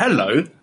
Hello,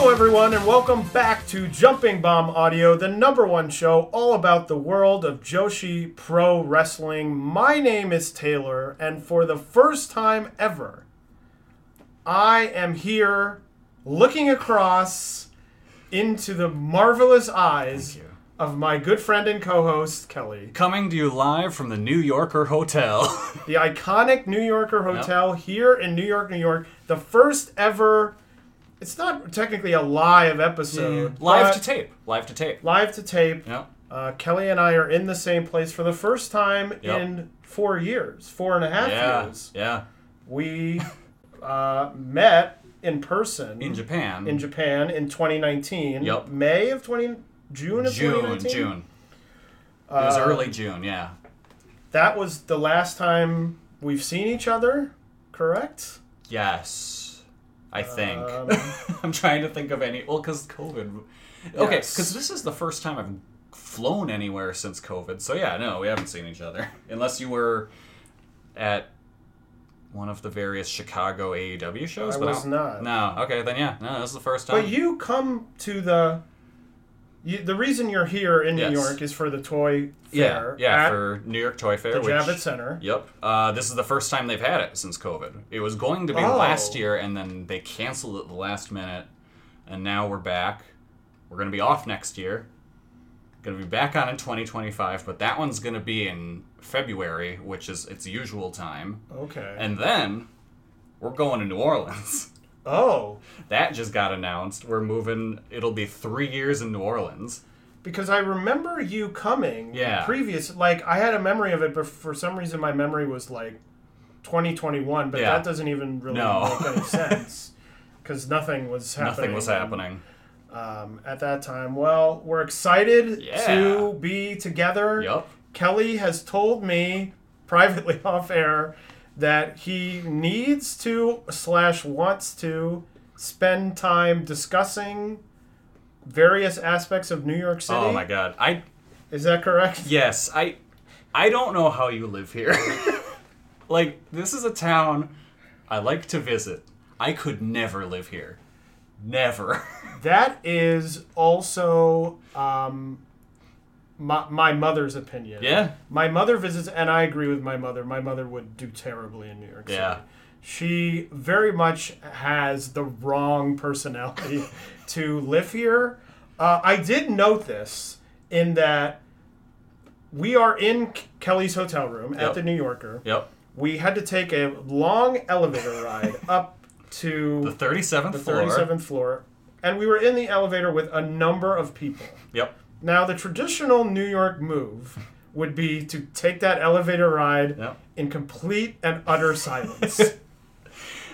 Hello, everyone, and welcome back to Jumping Bomb Audio, the number one show all about the world of Joshi Pro Wrestling. My name is Taylor, and for the first time ever, I am here looking across into the marvelous eyes of my good friend and co host, Kelly. Coming to you live from the New Yorker Hotel. The iconic New Yorker Hotel here in New York, New York. The first ever, it's not technically a live episode. live to tape. Live to tape. Live to tape. Yeah. Uh, Kelly and I are in the same place for the first time Yep. in four years, four and a half Yeah. years. Yeah. We uh, met in person In Japan. in Japan in 2019. Yep. May of 20 June of June. 2019. June. It was Uh, early June. Yeah. That was the last time we've seen each other. Correct. Yes. I think. Um, I'm trying to think of any. Well, because COVID. Okay, Yes. because this is the first time I've flown anywhere since COVID. So yeah, no, we haven't seen each other unless you were at one of the various Chicago AEW shows. I but was don't- not. No. Okay, then yeah, no, this is the first time. But you come to the. You, the reason you're here in Yes. New York is for the toy yeah, fair. yeah, at for New York Toy Fair. the which, Javits Center. Yep. Uh, this is the first time they've had it since COVID. It was going to be Oh. last year, and then they canceled it the last minute, and now we're back. We're going to be off next year. Going to be back on in 2025, but that one's going to be in February, which is its usual time. Okay. And then we're going to New Orleans. Oh, that just got announced. We're moving. It'll be three years in New Orleans. because I remember you coming. Yeah. Previous, like I had a memory of it, but for some reason my memory was like 2021. But Yeah. that doesn't even really No. make any sense because nothing was happening. Nothing was happening. um, at that time. Well, we're excited Yeah. to be together. Yup. Kelly has told me privately off air that he needs to slash wants to spend time discussing various aspects of New York City. Oh my god. I Is that correct? Yes, I I don't know how you live here. like this is a town I like to visit. I could never live here. Never. That is also um, my, my mother's opinion. Yeah? My mother visits, and I agree with my mother. My mother would do terribly in New York City. Yeah. She very much has the wrong personality to live here. Uh, I did note this in that we are in Kelly's hotel room at Yep. the New Yorker. yep. We had to take a long elevator ride up to The 37th the floor. 37th floor, and we were in the elevator with a number of people. Yep. Now, the traditional New York move would be to take that elevator ride Yep. in complete and utter silence.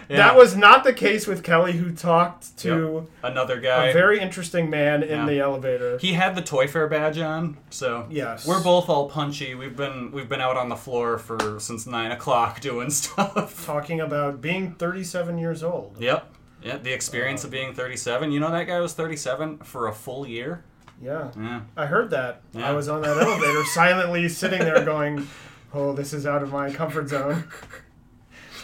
Yeah. That was not the case with Kelly, who talked to another guy. a very interesting man in Yeah. the elevator. he had the Toy Fair badge on, so Yes. we're both all punchy. We've been we've been out on the floor for since nine o'clock doing stuff. talking about being 37 years old. Yep. Yeah, the experience uh, of being 37. You know that guy was 37 for a full year. Yeah. Yeah. I heard that. Yeah. I was on that elevator, silently sitting there, going, "Oh, this is out of my comfort zone."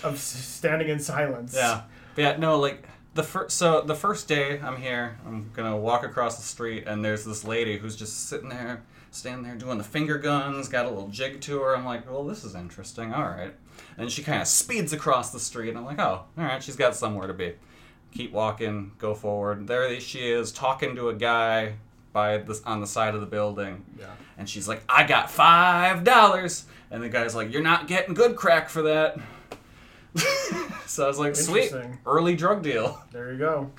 Of standing in silence. Yeah. But yeah, no, like the first so the first day I'm here, I'm gonna walk across the street and there's this lady who's just sitting there, standing there doing the finger guns, got a little jig to her. I'm like, well, this is interesting. All right. And she kind of speeds across the street. And I'm like, oh, all right, she's got somewhere to be. Keep walking, go forward. There she is, talking to a guy by this on the side of the building. Yeah. And she's like, I got five dollars. And the guy's like, You're not getting good crack for that. so I was like, Sweet, early drug deal. There you go.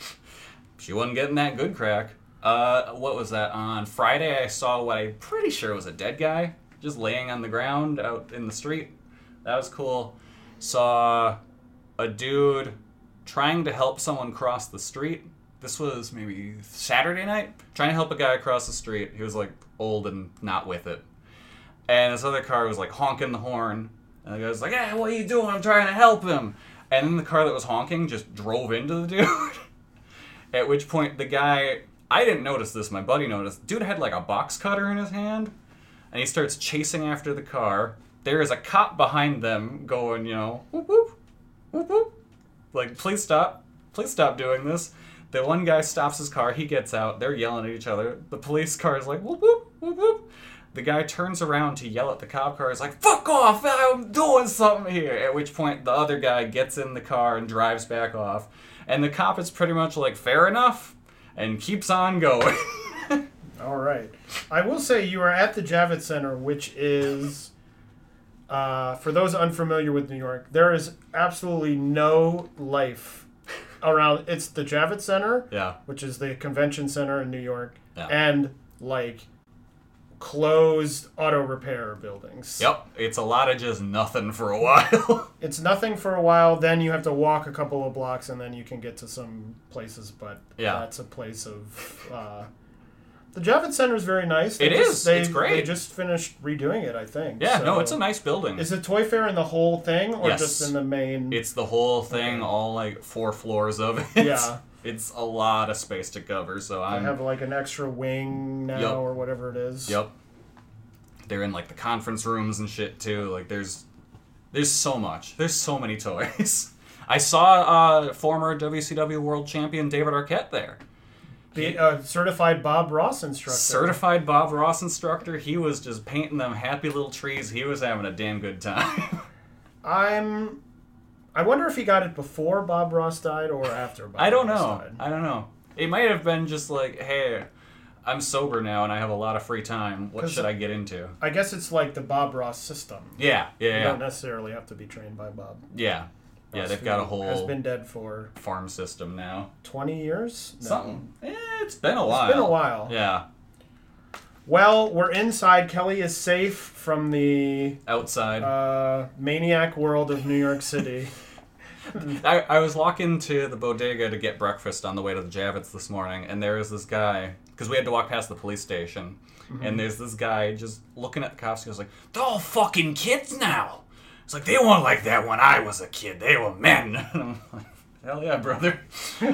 She wasn't getting that good crack. Uh, what was that? On Friday, I saw what I'm pretty sure was a dead guy just laying on the ground out in the street. That was cool. Saw a dude trying to help someone cross the street. This was maybe Saturday night. Trying to help a guy across the street. He was like old and not with it. And this other car was like honking the horn. And the guy was like, Hey, what are you doing? I'm trying to help him. And then the car that was honking just drove into the dude. At which point the guy, I didn't notice this, my buddy noticed. Dude had like a box cutter in his hand, and he starts chasing after the car. There is a cop behind them going, you know, whoop whoop, whoop whoop. Like, please stop, please stop doing this. The one guy stops his car, he gets out, they're yelling at each other. The police car is like, whoop whoop, whoop whoop. The guy turns around to yell at the cop car. He's like, fuck off, I'm doing something here. At which point, the other guy gets in the car and drives back off. And the cop is pretty much like, fair enough, and keeps on going. All right. I will say you are at the Javits Center, which is, uh, for those unfamiliar with New York, there is absolutely no life around. It's the Javits Center, yeah. which is the convention center in New York, Yeah. and like closed auto repair buildings. Yep. It's a lot of just nothing for a while. It's nothing for a while. Then you have to walk a couple of blocks, and then you can get to some places. But Yeah. that's a place of. Uh, the Javits Center is very nice. It They is. just- They, It's great. They just finished redoing it, I think. yeah, no, it's a nice building. Is it Toy Fair in the whole thing, or Yes. just in the main? It's the whole thing, Okay. all like four floors of it. Yeah. It's a lot of space to cover, so I have like an extra wing now, Yep. or whatever it is. Yep. They're in like the conference rooms and shit too. Like there's there's so much. There's so many toys. I saw uh, former WCW World Champion David Arquette there. The uh, certified Bob Ross instructor. Certified Bob Ross instructor. He was just painting them happy little trees. He was having a damn good time. I'm. I wonder if he got it before Bob Ross died or after Bob I don't Ross know. died. I don't know. It might have been just like, hey, I'm sober now and I have a lot of free time. What should I get into? I guess it's like the Bob Ross system. Yeah, yeah, You don't necessarily have to be trained by Bob. yeah. Yeah, they've got a who Has been dead for farm system now. 20 years? No. Something. Eh, it's been a while. It's been a while. Yeah. Well, we're inside. Kelly is safe from the Outside. uh, maniac world of New York City. I, I was walking to the bodega to get breakfast on the way to the Javits this morning, and there was this guy, because we had to walk past the police station, Mm-hmm. and there's this guy just looking at the cops. He was like, they're all fucking kids now. It's like, they weren't like that when I was a kid. They were men. Hell yeah, brother.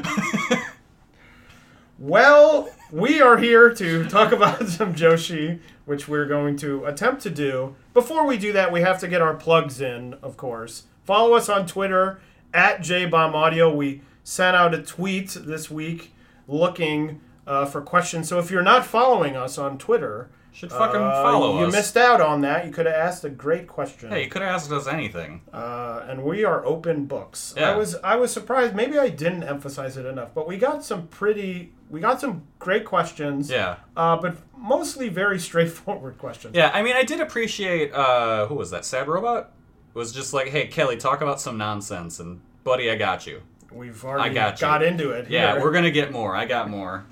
Well, we are here to talk about some Joshi, which we're going to attempt to do. Before we do that, we have to get our plugs in, of course. Follow us on Twitter at JBombAudio. We sent out a tweet this week looking uh, for questions. So if you're not following us on Twitter, Should fucking uh, follow you us. missed out on that. You could have asked a great question. Hey, you could have asked us anything. uh, and we are open books. Yeah. I was I was surprised. Maybe I didn't emphasize it enough, but we got some pretty we got some great questions. Yeah. Uh, but mostly very straightforward questions. Yeah, I mean, I did appreciate, uh, who was that? Sad Robot? Was just like, hey, Kelly, talk about some nonsense, and buddy, I got you. We've already got you. into it. Yeah, here. we're gonna get more. I got more.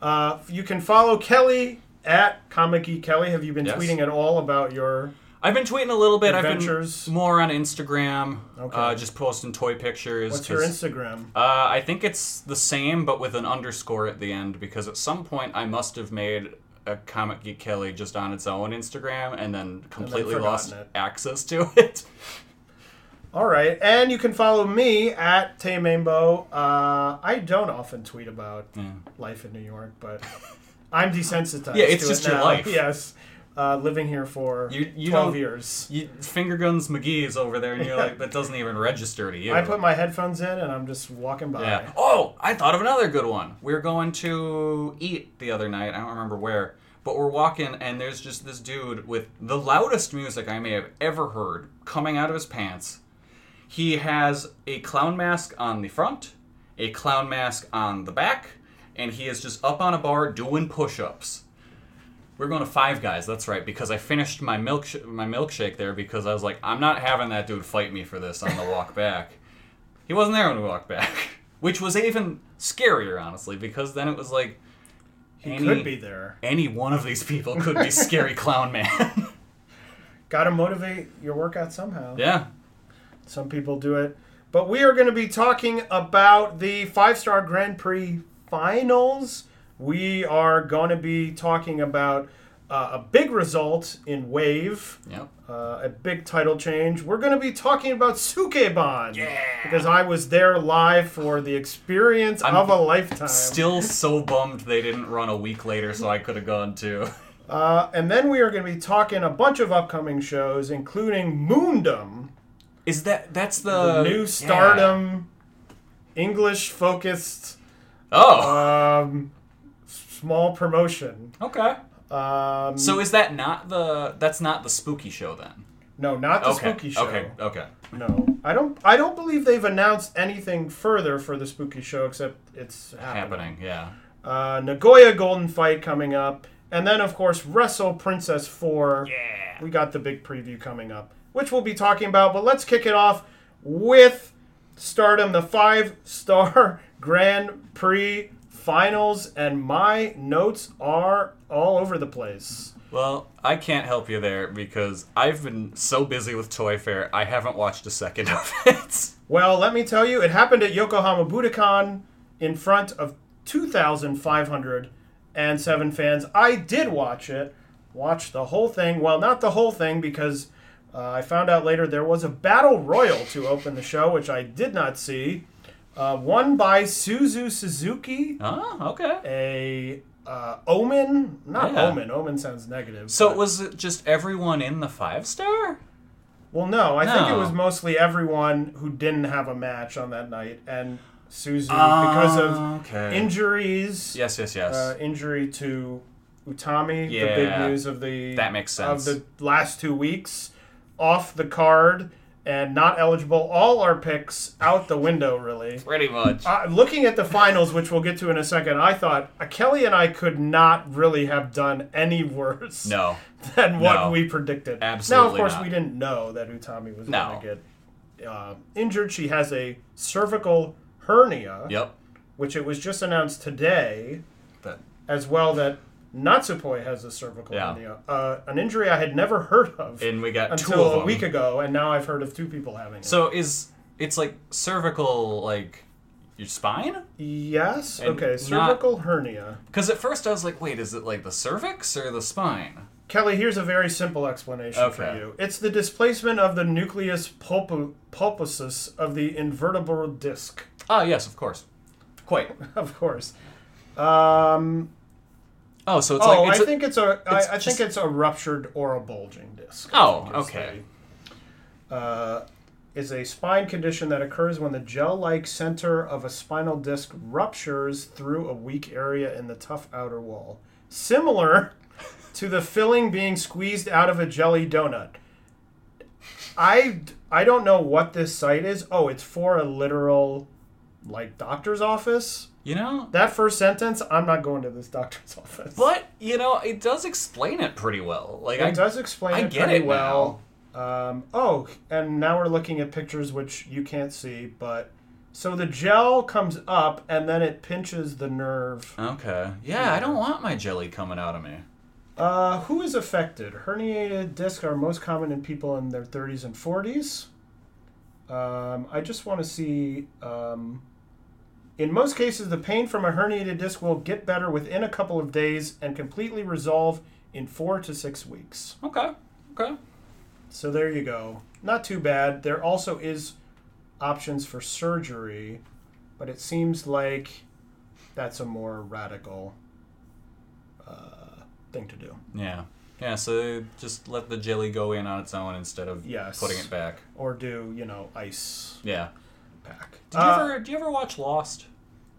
Uh, you can follow Kelly at Comic Geek Kelly. Have you been Yes. tweeting at all about your? I've been tweeting a little bit. Adventures? I've been more on Instagram. Okay. Uh, just posting toy pictures. What's your Instagram? Uh, I think it's the same, but with an underscore at the end, because at some point I must have made a Comic Geek Kelly just on its own Instagram, and then completely lost it. access to it. All right, and you can follow me at Tay. Uh, I don't often tweet about life in New York, but I'm desensitized. Yeah, it's to just it your now. life. Yes, uh, living here for You- you 12 years. You, Finger Guns McGee is over there, and you're like, that doesn't even register to you. I put my headphones in and I'm just walking by. Yeah. Oh, I thought of another good one. We were going to eat the other night. I don't remember where, but we're walking and there's just this dude with the loudest music I may have ever heard coming out of his pants. He has a clown mask on the front, a clown mask on the back, and he is just up on a bar doing push-ups. We're going to Five Guys. That's right, because I finished my milk my milkshake there because I was like, I'm not having that dude fight me for this on the walk back. He wasn't there when we walked back, which was even scarier, honestly, because then it was like He any, could be there. any one of these people could be scary clown man. Got to motivate your workout somehow. yeah, Some people do it. But we are going to be talking about the five star Grand Prix finals. We are going to be talking about uh, a big result in Wave, yep. uh, a big title change. We're going to be talking about Sukeban. Yeah. Because I was there live for the experience I'm of a lifetime. Still so bummed they didn't run a week later, so I could have gone too. Uh, and then we are going to be talking a bunch of upcoming shows, including Moondom, Is that that's the, the new yeah. Stardom, English focused Oh, um, small promotion. okay. Um, So is that not the that's not the spooky show then? no, not the okay. spooky show. Okay. Okay. No, I don't. I don't believe they've announced anything further for the spooky show except it's happening. Happening. Yeah. Uh, Nagoya Golden Fight coming up, and then of course Wrestle Princess Four. Yeah. We got the big preview coming up, which we'll be talking about. But let's kick it off with Stardom, the five star Grand Prix finals, and my notes are all over the place. Well, I can't help you there because I've been so busy with Toy Fair, I haven't watched a second of it. Well, let me tell you, it happened at Yokohama Budokan in front of 2,507 fans. I did watch it, watch the whole thing. Well, not the whole thing because uh, I found out later there was a battle royal to open the show, which I did not see. Uh, won by Suzu Suzuki, oh, okay. a uh, Omen, not Yeah. Omen. Omen sounds negative. So but- was it just everyone in the five star? Well, no, I think it was mostly everyone who didn't have a match on that night, and Suzu because of Ah, okay. injuries. Yes, yes, yes. Uh, injury to Utami, Yeah, the big news of the That makes sense of the last two weeks, off the card and not eligible. All our picks out the window, really. Pretty much. Uh, looking at the finals, which we'll get to in a second, I thought uh, Kelly and I could not really have done any worse no. than what No. we predicted. Absolutely. now, of course, not. we didn't know that Utami was No. going to get uh, injured. She has a cervical hernia, Yep. which it was just announced today, That, as well that Natsupoi has a cervical Yeah. hernia, uh, an injury I had never heard of and we got until a week ago, and now I've heard of two people having it. So is it's like cervical, like your spine? yes, And okay, not- cervical hernia. Because at first I was like, wait, is it like the cervix or the spine? Kelly, here's a very simple explanation for you. It's the displacement of the nucleus pulpo- pulposus of the invertebral disc. Ah, yes, of course. Quite. Of course. Um, Oh, so it's oh, like it's I a- think it's a. I, it's I just- think it's a ruptured or a bulging disc. Oh, okay. the- uh, is a spine condition that occurs when the gel-like center of a spinal disc ruptures through a weak area in the tough outer wall, similar to the filling being squeezed out of a jelly donut. I I don't know what this site is. Oh, it's for a literal, like doctor's office. You know. That first sentence, I'm not going to this doctor's office. But you know, it does explain it pretty well. Like It I does explain I it get pretty it well. Um, oh, and now we're looking at pictures which you can't see, but so the gel comes up and then it pinches the nerve. Okay. Yeah, I don't want my jelly coming out of me. Uh, who is affected? Herniated discs are most common in people in their 30s and 40s. Um, I just want to see. Um, in most cases, the pain from a herniated disc will get better within a couple of days and completely resolve in four to six weeks. Okay. Okay. So there you go. Not too bad. There also is options for surgery, but it seems like that's a more radical uh, thing to do. Yeah. Yeah, so just let the jelly go in on its own instead of Yes. putting it back. Or do, you know, ice Yeah. Pack. Did you Uh, ever do you ever watch Lost?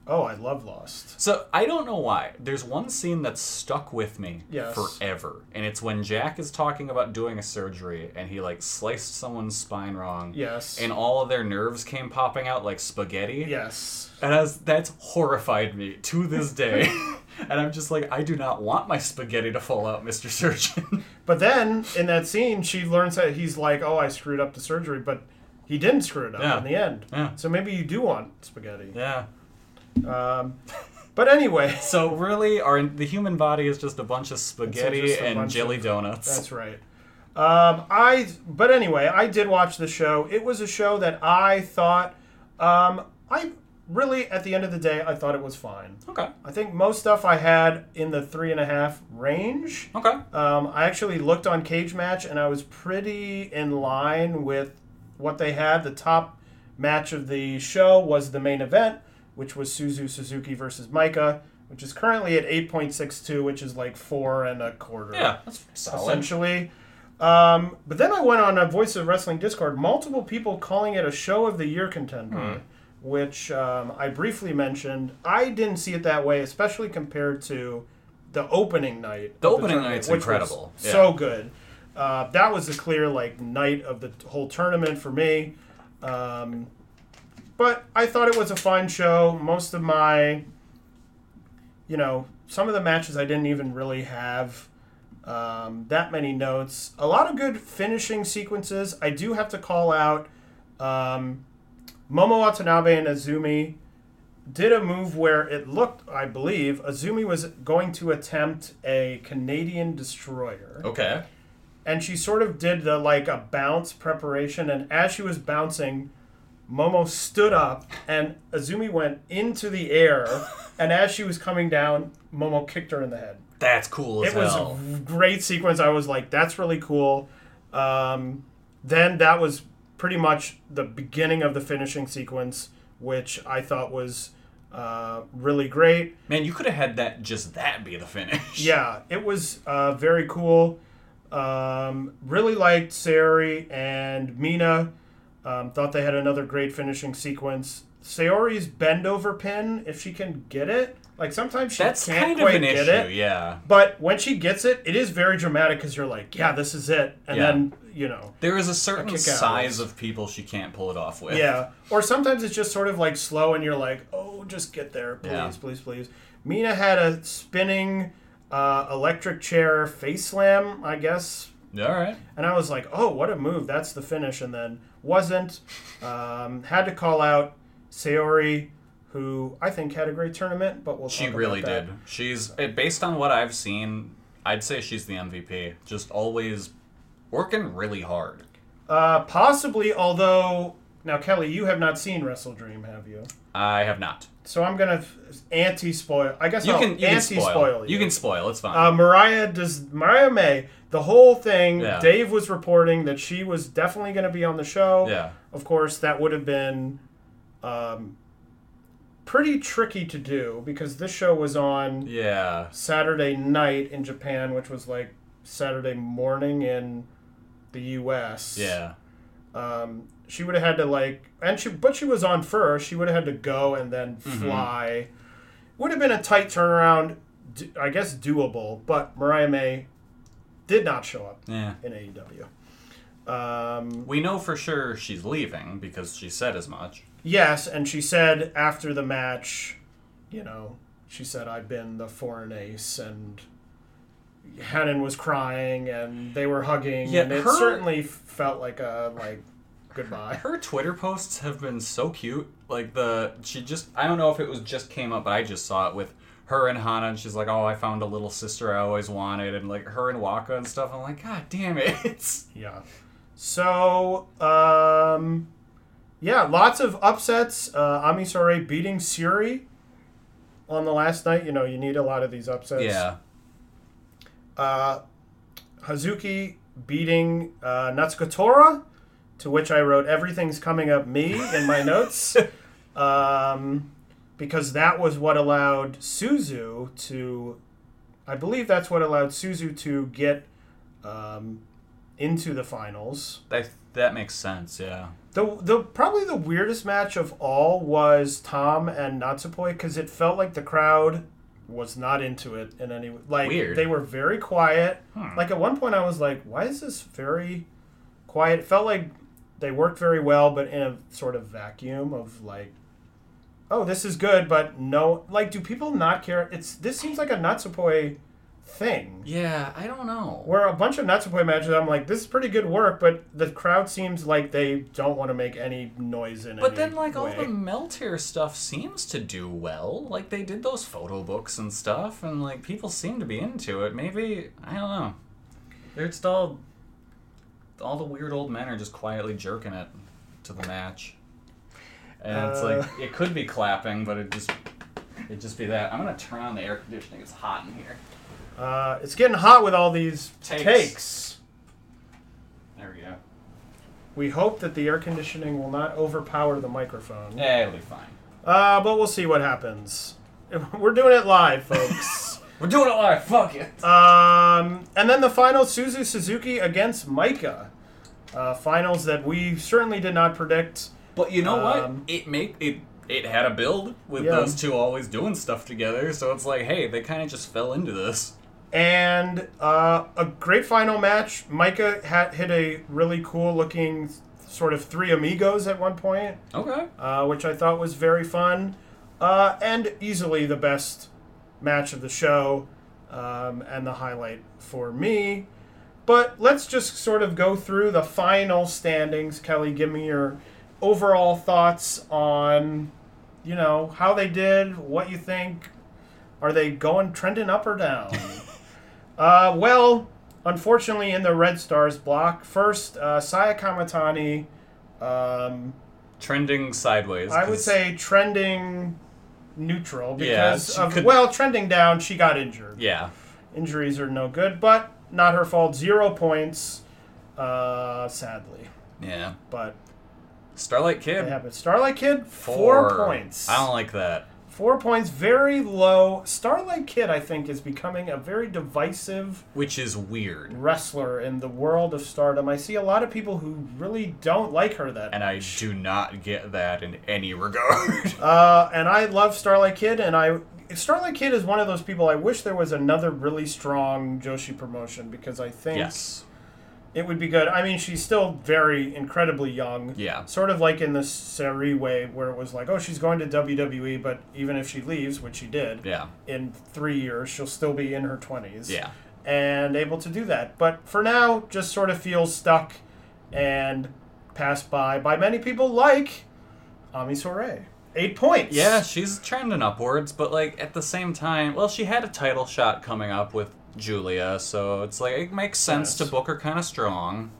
Oh, I love Lost. So I don't know why. There's one scene that's stuck with me Yes. forever, and it's when Jack is talking about doing a surgery, and he like sliced someone's spine wrong. Yes. And all of their nerves came popping out like spaghetti. Yes. And I was, that's horrified me to this day. and I'm just like, I do not want my spaghetti to fall out, Mr. Surgeon. But then in that scene, she learns that he's like, "Oh, I screwed up the surgery," but he didn't screw it up Yeah. in the end. Yeah. So maybe you do want spaghetti. yeah. But anyway, So really, our the human body is just a bunch of spaghetti just a and bunch jelly of- donuts. that's right. Um, I but anyway, I did watch the show. It was a show that I thought, um, I really at the end of the day, I thought it was fine. Okay. I think most stuff I had in the three and a half range. Okay. Um, I actually looked on Cagematch and I was pretty in line with what they had. The top match of the show was the main event, which was Suzu Suzuki versus Maika, which is currently at 8.62, which is like four and a quarter. Yeah, that's solid. Essentially. Um, but then I went on a Voice of Wrestling Discord, multiple people calling it a show of the year contender, which um, I briefly mentioned. I didn't see it that way, especially compared to the opening night. The opening night's which incredible. Yeah. So good. Uh, that was a clear like night of the whole tournament for me. Um, but I thought it was a fun show. Most of my, you know, some of the matches I didn't even really have um, that many notes. A lot of good finishing sequences. I do have to call out um, Momo Watanabe and Azumi did a move where it looked, I believe, Azumi was going to attempt a Canadian destroyer Okay. And she sort of did the like a bounce preparation and as she was bouncing momo stood up and azumi went into the air and as she was coming down momo kicked her in the head That's cool as it was hell. a great sequence i was like that's really cool um, then that was pretty much the beginning of the finishing sequence which i thought was uh, really great Man, you could have had that just that be the finish. yeah, it was uh, very cool. Um, really liked Saori and Mina. Um, thought they had another great finishing sequence. Saori's bend over pin, if she can get it, like sometimes she That's can't kind of quite an get issue, it. yeah. But when she gets it, it is very dramatic because you're like, yeah, this is it, and Yeah. then you know, There is a certain kick out. size of people she can't pull it off with. yeah. Or sometimes it's just sort of like slow, and you're like, oh, just get there, please, Yeah. please, please. Mina had a spinning uh, electric chair face slam, I guess. All right. And I was like, oh, what a move. That's the finish. And then wasn't. Um, had to call out Saori, who I think had a great tournament, but we'll She talk really about that. did. She's based on what I've seen. I'd say she's the MVP. Just always working really hard. Uh, possibly, although. Now, Kelly, you have not seen Wrestle Dream, have you? I have not. So I'm going to anti spoil. I guess You I'll can you anti spoil. spoil You can spoil. It's fine. Uh, Mariah does Mariah May. The whole thing. Yeah. Dave was reporting that she was definitely going to be on the show. yeah. Of course, that would have been um, pretty tricky to do because this show was on Yeah. Saturday night in Japan, which was like Saturday morning in the U.S. Yeah. Um, she would have had to like, and she, but she was on first. She would have had to go and then Mm-hmm. fly. Would have been a tight turnaround. i guess doable, but Mariah May did not show up Yeah. in AEW. Um, We know for sure she's leaving because she said as much. yes, and she said after the match, you know, she said I've been the foreign ace, and Hanan was crying, and they were hugging, Yeah, and it her- certainly felt like a like goodbye. Her Twitter posts have been so cute. Like the she just I don't know if it was just came up, but I just saw it with her and Hana, and she's like, "Oh, I found a little sister I always wanted," and like her and Waka and stuff. I'm like, God damn it! Yeah. So, um, yeah, lots of upsets. Uh, Ami Sourei beating Syuri on the last night. You know, you need a lot of these upsets. yeah, Uh, Hazuki beating uh, Natsuko Tora, to which I wrote everything's coming up me in my notes. Um, because that was what allowed Suzu to I believe that's what allowed Suzu to get um, into the finals. That that makes sense. Yeah. The the probably the weirdest match of all was Tam and Natsupoi because it felt like the crowd was not into it in any like Weird. they were very quiet. Like at one point I was like, why is this very quiet? It felt like they worked very well, but in a sort of vacuum of like, oh, this is good, but no, like, do people not care? It's this seems like a Natsupoi thing. Yeah, I don't know. Where a bunch of Natsupoi matches, I'm like, this is pretty good work, but the crowd seems like they don't want to make any noise in it. But then, like, all the meltear stuff seems to do well. Like, they did those photo books and stuff, and, like, people seem to be into it. Maybe, I don't know. They're all. The weird old men are just quietly jerking it to the match. And it's Uh. like, it could be clapping, but it just. It'd just be that. I'm gonna turn on the air conditioning. It's hot in here. Uh, it's getting hot with all these Takes. takes. There we go. We hope that the air conditioning will not overpower the microphone. Yeah, it'll be fine. Uh, but we'll see what happens. We're doing it live, folks. We're doing it live. Fuck it. um, and then the final Suzu Suzuki against Maika. Uh, finals that we certainly did not predict. But you know Um, what? It make it it had a build with Yeah. those two always doing stuff together. So it's like, hey, they kind of just fell into this. And uh, a great final match. Maika had hit a really cool looking sort of three amigos at one point. Okay. uh, which I thought was very fun, uh, and easily the best match of the show, um, and the highlight for me. But let's just sort of go through the final standings. Kelly, give me your overall thoughts on, you know, how they did, what you think. Are they going trending up or down? uh, well, unfortunately, in the Red Stars block, first uh, Saya Kamatani. Um, Trending sideways. I would say trending neutral because she of could- well, trending down. She got injured. Yeah. Injuries are no good, but not her fault. Zero points, uh, sadly. Yeah. But Starlight Kid. Starlight Kid, four, points. I don't like that. Four points, very low. Starlight Kid, I think, is becoming a very divisive Which is weird. wrestler in the world of stardom. I see a lot of people who really don't like her that And I do not get that in any regard. Uh, and I love Starlight Kid, and I Starlight Kid is one of those people. I wish there was another really strong Joshi promotion because I think yes. It would be good. I mean, she's still very incredibly young. Yeah. Sort of like in the Sareee way, where it was like, oh, she's going to WWE, but even if she leaves, which she did, Yeah. in three years, she'll still be in her twenties. Yeah. And able to do that. But for now, just sort of feels stuck and passed by by many people like Ami Sourei. Eight points. Yeah, she's trending upwards, but like at the same time, well, she had a title shot coming up with Giulia, so it's like it makes sense Yes. to book her kind of strong.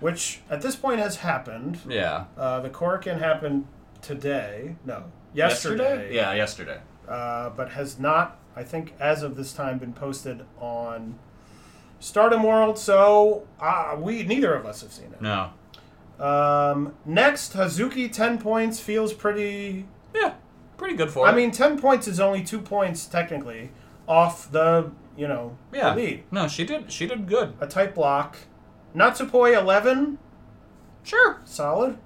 which at this point has happened. Yeah. Uh, the Korakuen happened today. No, yesterday. Yeah, yesterday. Uh, but has not, I think, as of this time, been posted on Stardom World. So uh, we neither of us have seen it. No. Um, next, Hazuki, ten points feels pretty. Yeah, pretty good for I her. mean, ten points is only two points technically off the you know yeah. lead. No, she did. She did good. A tight block. Natsupoi eleven. Sure. solid.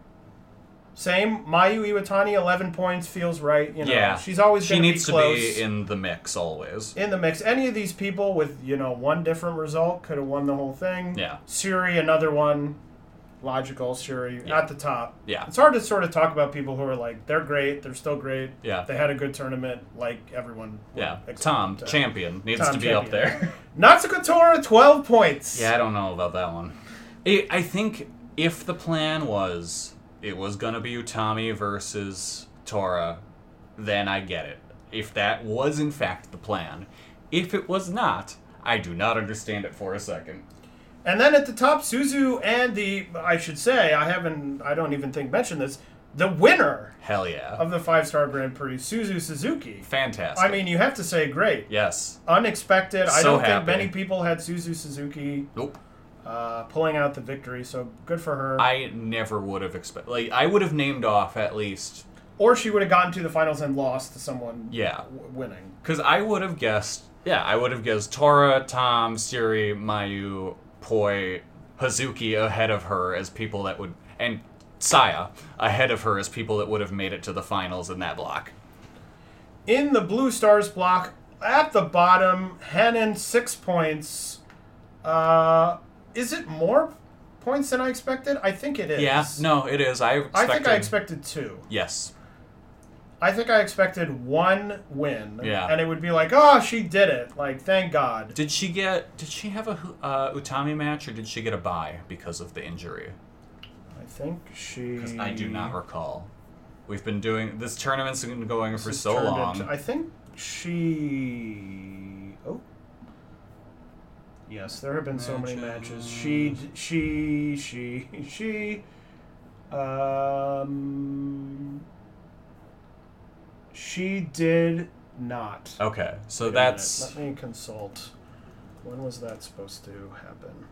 Same, Mayu Iwatani, 11 points, feels right. You know, yeah. she's always She needs be to be in the mix always. in the mix. Any of these people with, you know, one different result could have won the whole thing. Yeah. Suri, another one. Logical, Syuri, Yeah. at the top. Yeah. It's hard to sort of talk about people who are like, they're great, they're still great. Yeah. They had a good tournament, like everyone. Yeah. Tam, to. champion, needs Tam to be up there. Natsuko Tora, 12 points. yeah, I don't know about that one. I I think if the plan was it was gonna be Utami versus Tora, then I get it. If that was in fact the plan. If it was not, I do not understand it for a second. And then at the top, Suzu and the, I should say, I haven't, I don't even think mentioned this, the winner Hell yeah. of the five star Grand Prix, Suzu Suzuki. Fantastic. I mean, you have to say great. yes. Unexpected. so I don't happy. think many people had Suzu Suzuki Nope. uh, pulling out the victory, so good for her. I never would have expected. Like, I would have named off at least. or she would have gotten to the finals and lost to someone Yeah. w- winning. Because I would have guessed Yeah, I would have guessed Tora, Tam, Syuri, Mayu, Poi, Hazuki ahead of her as people that would, and Saya ahead of her as people that would have made it to the finals in that block. In the Blue Stars block, at the bottom, Hanan six points. Uh, is it more points than I expected? I think it is. Yeah, no, it is. I expected. I think I expected two. Yes. I think I expected one win. Yeah. And it would be like, oh, she did it. Like, thank God. Did she get? Did she have a uh, Utami match, or did she get a bye because of the injury? I think she. Because I do not recall. We've been doing this tournament's been going for so long. into- I think she. Oh. Yes, there have been so many matches. She, she, she, she. Um. She did not. okay, so Wait a that's minute, Let me consult. When was that supposed to happen?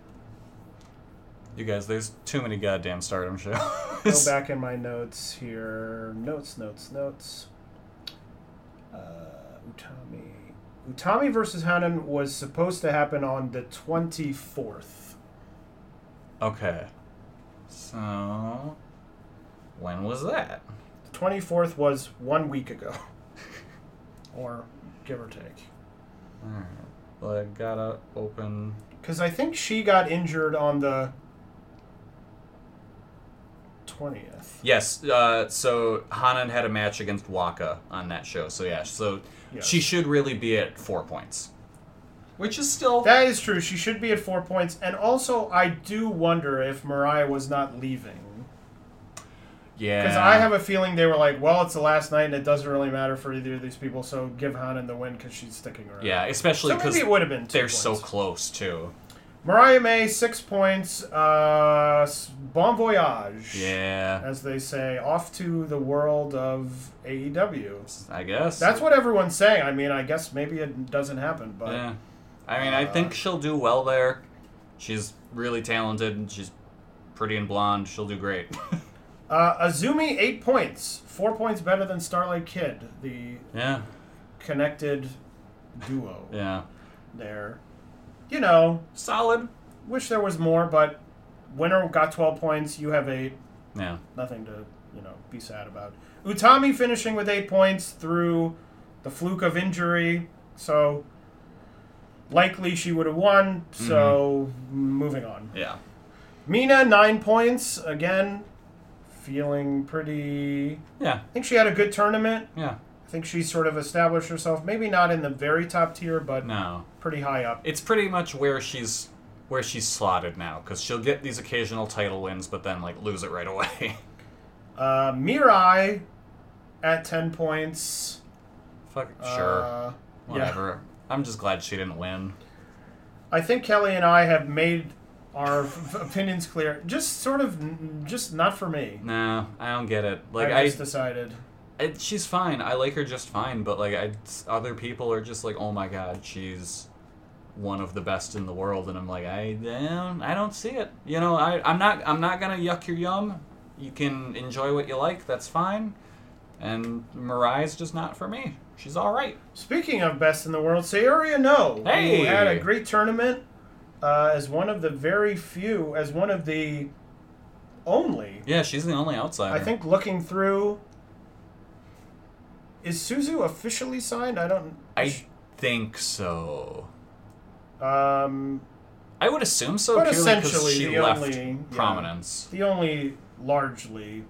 you guys. There's too many goddamn Stardom shows. Go back in my notes here. Notes, notes, notes. Uh, Utami. Utami versus Hanan was supposed to happen on the 24th. Okay. So when was that? The 24th was one week ago. or give or take. Alright. Well, I gotta open. Because I think she got injured on the 20th. Yes. Uh, so Hanan had a match against Waka on that show. So yeah. So Yes. she should really be at four points, which is still. That is true. She should be at four points. And also, I do wonder if Mariah was not leaving. Yeah. Because I have a feeling they were like, well, it's the last night and it doesn't really matter for either of these people, so give Hanan the win because she's sticking around. Yeah, especially because maybe it would have been they're so close too. Mariah May, six points. Uh, bon voyage. Yeah. As they say, off to the world of AEW. I guess. That's what everyone's saying. I mean, I guess maybe it doesn't happen, but Yeah. I mean, I think she'll do well there. She's really talented. and She's pretty and blonde. She'll do great. uh, Azumi, eight points. Four points better than Starlight Kid, the yeah. connected duo Yeah. there. You know, Solid. wish there was more, but winner got 12 points. You have eight. Yeah. Nothing to, you know, be sad about. Utami finishing with eight points through the fluke of injury. So likely she would have won. So moving on. Yeah. Mina, nine points. Again, feeling pretty. Yeah. I think she had a good tournament. Yeah. I think she sort of established herself. Maybe not in the very top tier, but No. pretty high up. It's pretty much where she's where she's slotted now because she'll get these occasional title wins, but then like lose it right away. Uh, Mirai at 10 points. Fuck. Sure. Uh, yeah. Whatever. I'm just glad she didn't win. I think Kelly and I have made our f- opinions clear. Just sort of, n- just not for me. No, I don't get it. Like I I, just decided. she's fine. I like her just fine. But like, I, other people are just like, oh my god, she's one of the best in the world, and I'm like, I don't, I don't see it. You know, I, I'm not, I'm not gonna yuck your yum. You can enjoy what you like. That's fine. And Mariah's just not for me. She's all right. Speaking of best in the world, Saori Anou, Hey! who had a great tournament uh, as one of the very few, as one of the only. Yeah, she's the only outsider. I think looking through. Is Suzu officially signed? I don't. I think so. Um, I would assume so But essentially she the left only- yeah. prominence. the only largely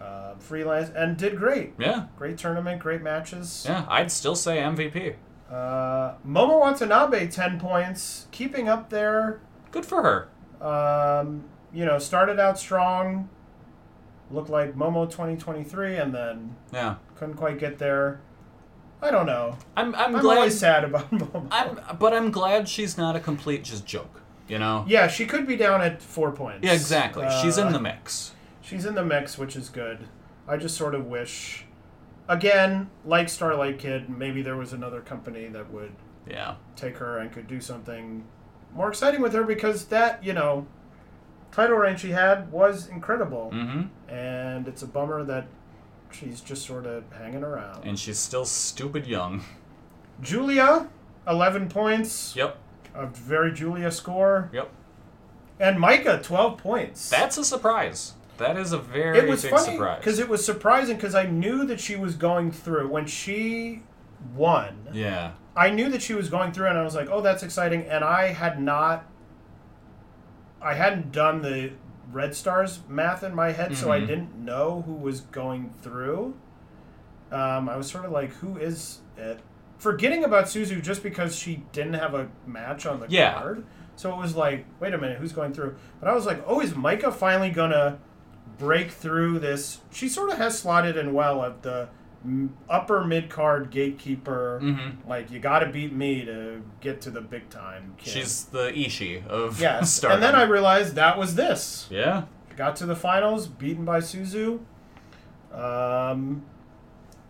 uh, freelance and did great. Yeah, Great tournament, great matches. yeah. I'd still say MVP. Uh, Momo Watanabe, 10 points, keeping up there. Good for her. Um, you know, started out strong, looked like Momo 2023, and then Yeah. couldn't quite get there. I don't know. I'm I'm, I'm glad always sad about Momo. I'm but I'm glad she's not a complete just joke. You know? yeah, she could be down at four points. Yeah, exactly. she's in Uh, the mix. She's in the mix, which is good. I just sort of wish, again, like Starlight Kid, maybe there was another company that would Yeah. take her and could do something more exciting with her because that, you know, title reign she had was incredible. Mm-hmm. And it's a bummer that she's just sort of hanging around. And she's still stupid young. Giulia, 11 points. Yep. A very Giulia score. Yep. And Maika, 12 points. That's a surprise. That is a very it was big funny surprise. because it was surprising because I knew that she was going through when she won. yeah. I knew that she was going through, and I was like, "Oh, that's exciting!" And I had not, I hadn't done the Red Stars math in my head, so I Mhm. didn't know who was going through. Um, I was sort of like, "Who is it?" Forgetting about Suzu just because she didn't have a match on the Yeah. card. So it was like, "Wait a minute, who's going through?" But I was like, "Oh, is Maika finally gonna break through this?" She sort of has slotted in well at the upper mid card gatekeeper. Mm-hmm. Like you got to beat me to get to the big time. Kid. She's the Ishii of yes, and then I realized that was this. Yeah. Got to the finals, beaten by Suzu. Um,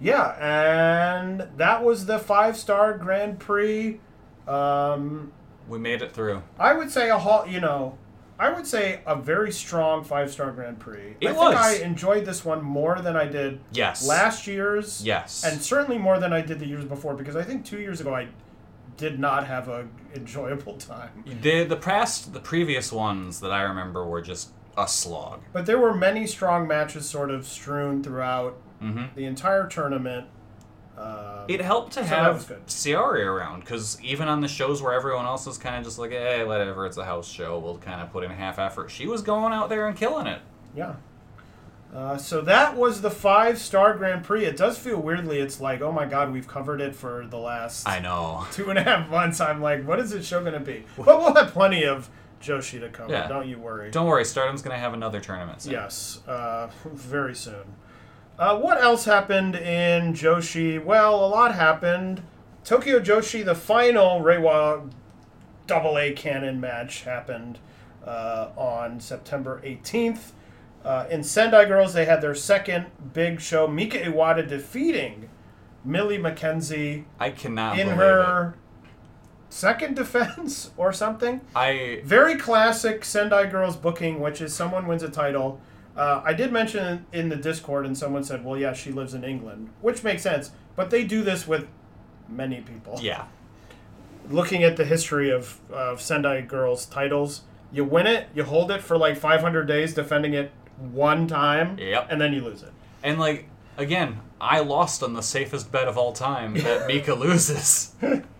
yeah, and that was the five star Grand Prix. Um, We made it through. I would say a hall. You know, I would say a very strong five star Grand Prix. It I was. think I enjoyed this one more than I did Yes. last year's. Yes. and certainly more than I did the years before because I think two years ago I did not have a enjoyable time. the the past the previous ones that I remember were just a slog. But there were many strong matches sort of strewn throughout Mm-hmm. the entire tournament. Uh, It helped to So have. Saori around because even on the shows where everyone else is kind of just like, hey, whatever, it's a house show, we'll kind of put in half effort. She was going out there and killing it. yeah. Uh, so that was the five star Grand Prix. It does feel weirdly, it's like, oh my god, we've covered it for the last I know. two and a half months. I'm like, what is this show going to be? But we'll have plenty of Joshi to cover. Yeah. Don't you worry. Don't worry, Stardom's gonna have another tournament. Soon. Yes, uh, very soon. Uh, what else happened in Joshi? Well, a lot happened. Tokyo Joshi, the final Reiwa double A Cannon match happened uh, on September 18th. Uh, in Sendai Girls, they had their second big show. Mika Iwata defeating Millie McKenzie I cannot in her second defense or something. I Very classic Sendai Girls booking, which is someone wins a title. Uh, I did mention in the Discord, and someone said, "Well, yeah, she lives in England," which makes sense. But they do this with many people. yeah. Looking at the history of, of Sendai Girls titles, you win it, you hold it for like 500 days, defending it one time, Yep. and then you lose it. And like again, I lost on the safest bet of all time that Mika loses.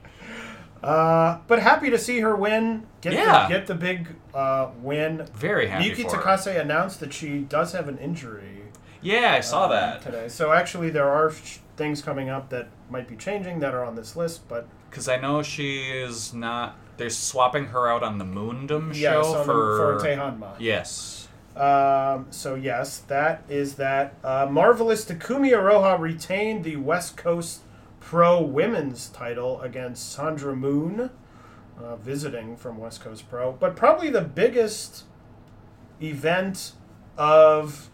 Uh, but happy to see her win. Get Yeah. the, get the big uh, win. Very happy Yuki for her. Takase announced that she does have an injury. Yeah, I saw uh, that. today. So actually, there are sh- things coming up that might be changing that are on this list, but Because I know she is not. They're swapping her out on the Moondom yes, show the- for. for Tae Honma. Yes. Um, so yes, that is that. Uh, Marvelous Takumi Iroha retained the West Coast Pro Women's title against Sandra Moone, uh, visiting from West Coast Pro. But probably the biggest event of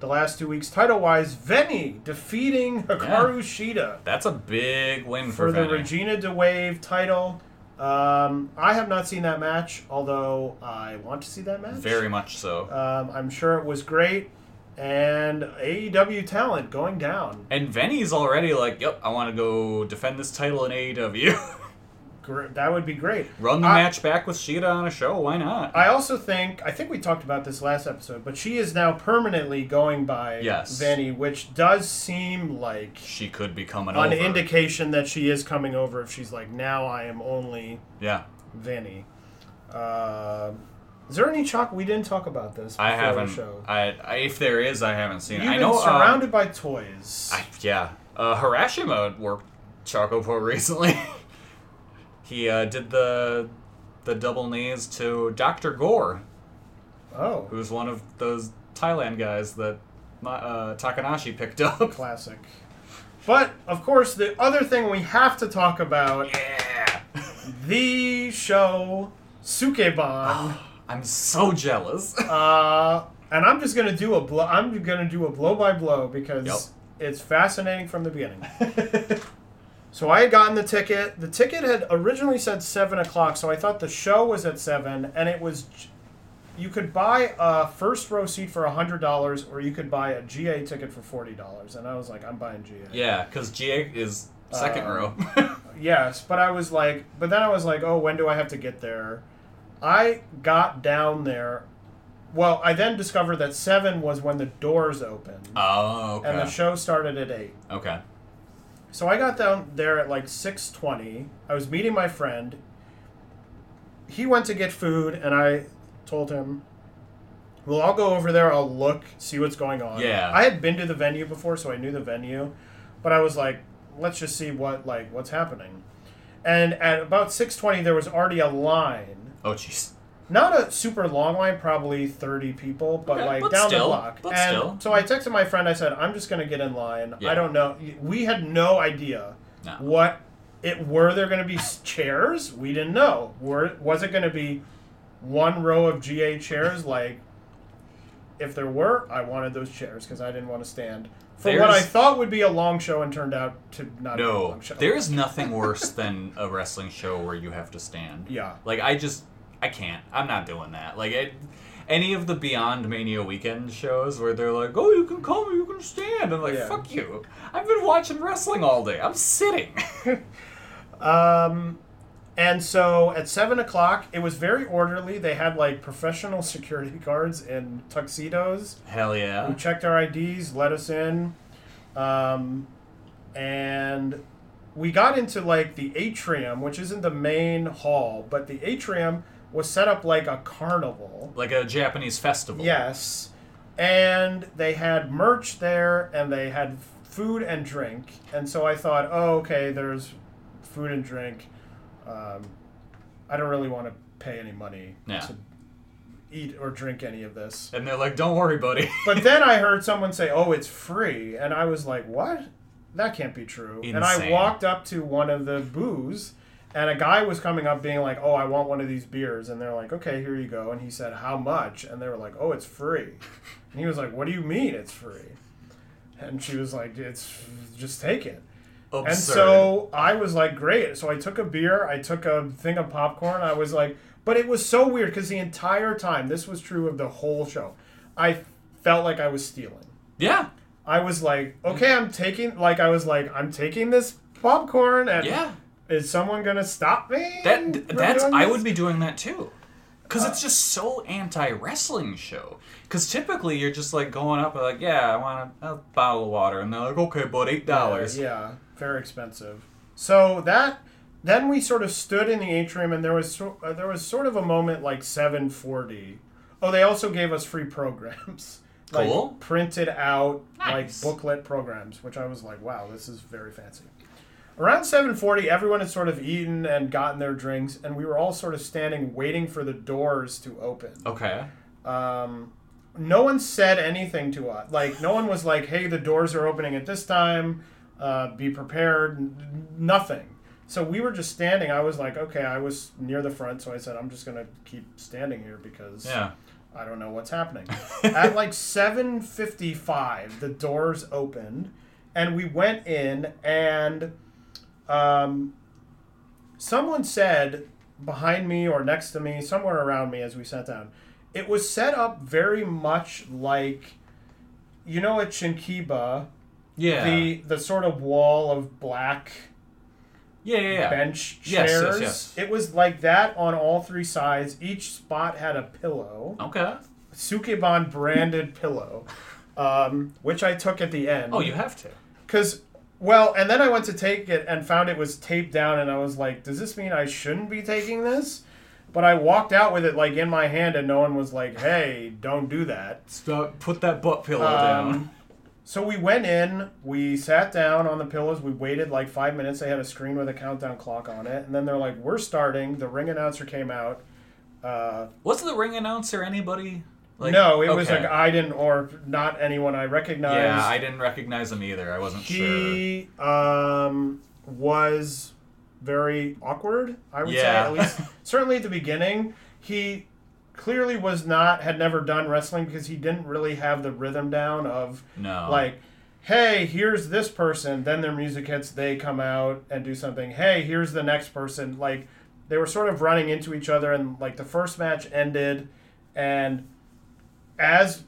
the last two weeks, title-wise, Veny defeating Hikaru Shida. That's a big win for for, the. Regina di WAVE title. Um, I have not seen that match, although I want to see that match. Very much so. Um, I'm sure it was great. And AEW talent going down. And Veny's already like, yep, I want to go defend this title in AEW. That would be great. Run the I- match back with Shida on a show. Why not? I also think I think we talked about this last episode, but she is now permanently going by Yes. Vanny, which does seem like she could be coming an over. indication that she is coming over. If she's like, now I am only yeah, Vanny. Uh, is there any chalk? We didn't talk about this. I haven't. Show. I, I if there is, I haven't seen You've it. I know. um, surrounded by toys. I, yeah, uh, Harashima worked Chocopro recently. he uh, did the the double knees to Doctor Gore, oh, who's one of those Thailand guys that uh, Takanashi picked up. classic. But of course, the other thing we have to talk about Yeah, the show Sukeban. I'm so jealous. uh, and I'm just gonna do a blow. I'm gonna do a blow by blow because Yep. it's fascinating from the beginning. so I had gotten the ticket. The ticket had originally said seven o'clock, so I thought the show was at seven, and it was. j- You could buy a first row seat for hundred dollars, or you could buy a GA ticket for forty dollars. And I was like, I'm buying GA. yeah, because GA is Second Um, row. Yes, but I was like, but then I was like, oh, when do I have to get there? I got down there. Well, I then discovered that seven was when the doors opened, oh, okay. and the show started at eight. okay. So I got down there at like six twenty. I was meeting my friend. He went to get food, and I told him, "Well, I'll go over there. I'll look, see what's going on." Yeah. I had been to the venue before, so I knew the venue, but I was like, "Let's just see what like what's happening." And at about six twenty, there was already a line. Oh, jeez. Not a super long line, probably thirty people, but Okay, like but down still, the block. but and still. so I texted my friend. I said, "I'm just gonna get in line. Yeah. I don't know. We had no idea No. what it were there going to be s- chairs we didn't know were was it going to be one row of ga chairs like if there were i wanted those chairs because i didn't want to stand for what i There's- thought would be a long show and turned out to not be a No, long show there's nothing worse than a wrestling show where you have to stand. Yeah. Like I just, I can't. I'm not doing that. Like it, any of the Beyond Mania weekend shows where they're like, "Oh, you can come, you can stand," I'm like, Yeah. "Fuck you! I've been watching wrestling all day. I'm sitting." Um, and so at seven o'clock, it was very orderly. They had like professional security guards in tuxedos Hell yeah! who checked our IDs, let us in, um, and we got into like the atrium, which isn't the main hall, but the atrium was set up like a carnival. Like a Japanese festival. Yes, and they had merch there, and they had food and drink, and so I thought, oh, okay, there's food and drink. Um, I don't really want to pay any money Yeah. to eat or drink any of this. And they're like, "Don't worry, buddy." But then I heard someone say, "Oh, it's free," and I was like, "What? That can't be true." And I walked up to one of the booths, and a guy was coming up, being like, "Oh, I want one of these beers," and they're like, "Okay, here you go." And he said, "How much?" And they were like, "Oh, it's free." And he was like, "What do you mean it's free?" And she was like, "It's just take it." Absurd. And so I was like, great. So I took a beer, I took a thing of popcorn. I was like, but it was so weird because the entire time, this was true of the whole show, I felt like I was stealing. yeah, I was like, okay, I'm taking, like, I was like, I'm taking this popcorn, and yeah. Is someone gonna stop me? That that's I would be doing that too. Cause it's just so anti wrestling show. Cause typically you're just like going up and like, yeah, I want a, a bottle of water, and they're like, okay, but eight dollars. Yeah, very expensive. So that then we sort of stood in the atrium, and there was uh, there was sort of a moment like seven forty. Oh, they also gave us free programs, like Cool. printed out Nice. like booklet programs, which I was like, wow, this is very fancy. Around seven forty, everyone had sort of eaten and gotten their drinks, and we were all sort of standing waiting for the doors to open Okay. um, no one said anything to us. Like no one was like, "Hey, the doors are opening at this time. Uh, be prepared." Nothing. So we were just standing. I was like, "Okay." I was near the front, so I said, "I'm just gonna keep standing here because Yeah. I don't know what's happening." At like 7:55, the doors opened, and we went in, and um, someone said behind me or next to me, somewhere around me as we sat down, it was set up very much like, you know, at Shinkiba, Yeah. the the sort of wall of black yeah, yeah, yeah. bench Yes, yes, chairs. yes. It was like that on all three sides. Each spot had a pillow, Okay. Sukeban branded pillow, um, which I took at the end. Oh, you have to. Because, well, and then I went to take it and found it was taped down, and I was like, does this mean I shouldn't be taking this? But I walked out with it like in my hand, and no one was like, hey, don't do that. Stop. Put that butt pillow Um, down. So we went in, we sat down on the pillows, we waited like five minutes. They had a screen with a countdown clock on it, and then they're like, we're starting. The ring announcer came out. Uh, Was the ring announcer anybody? Like, no, it was like I didn't, or not anyone I recognized. Yeah, I didn't recognize him either. I wasn't sure. he um, was very awkward. I would say at least certainly at the beginning. He clearly was not had never done wrestling because he didn't really have the rhythm down of No. like hey here's this person then their music hits they come out and do something hey here's the next person like they were sort of running into each other and like the first match ended and as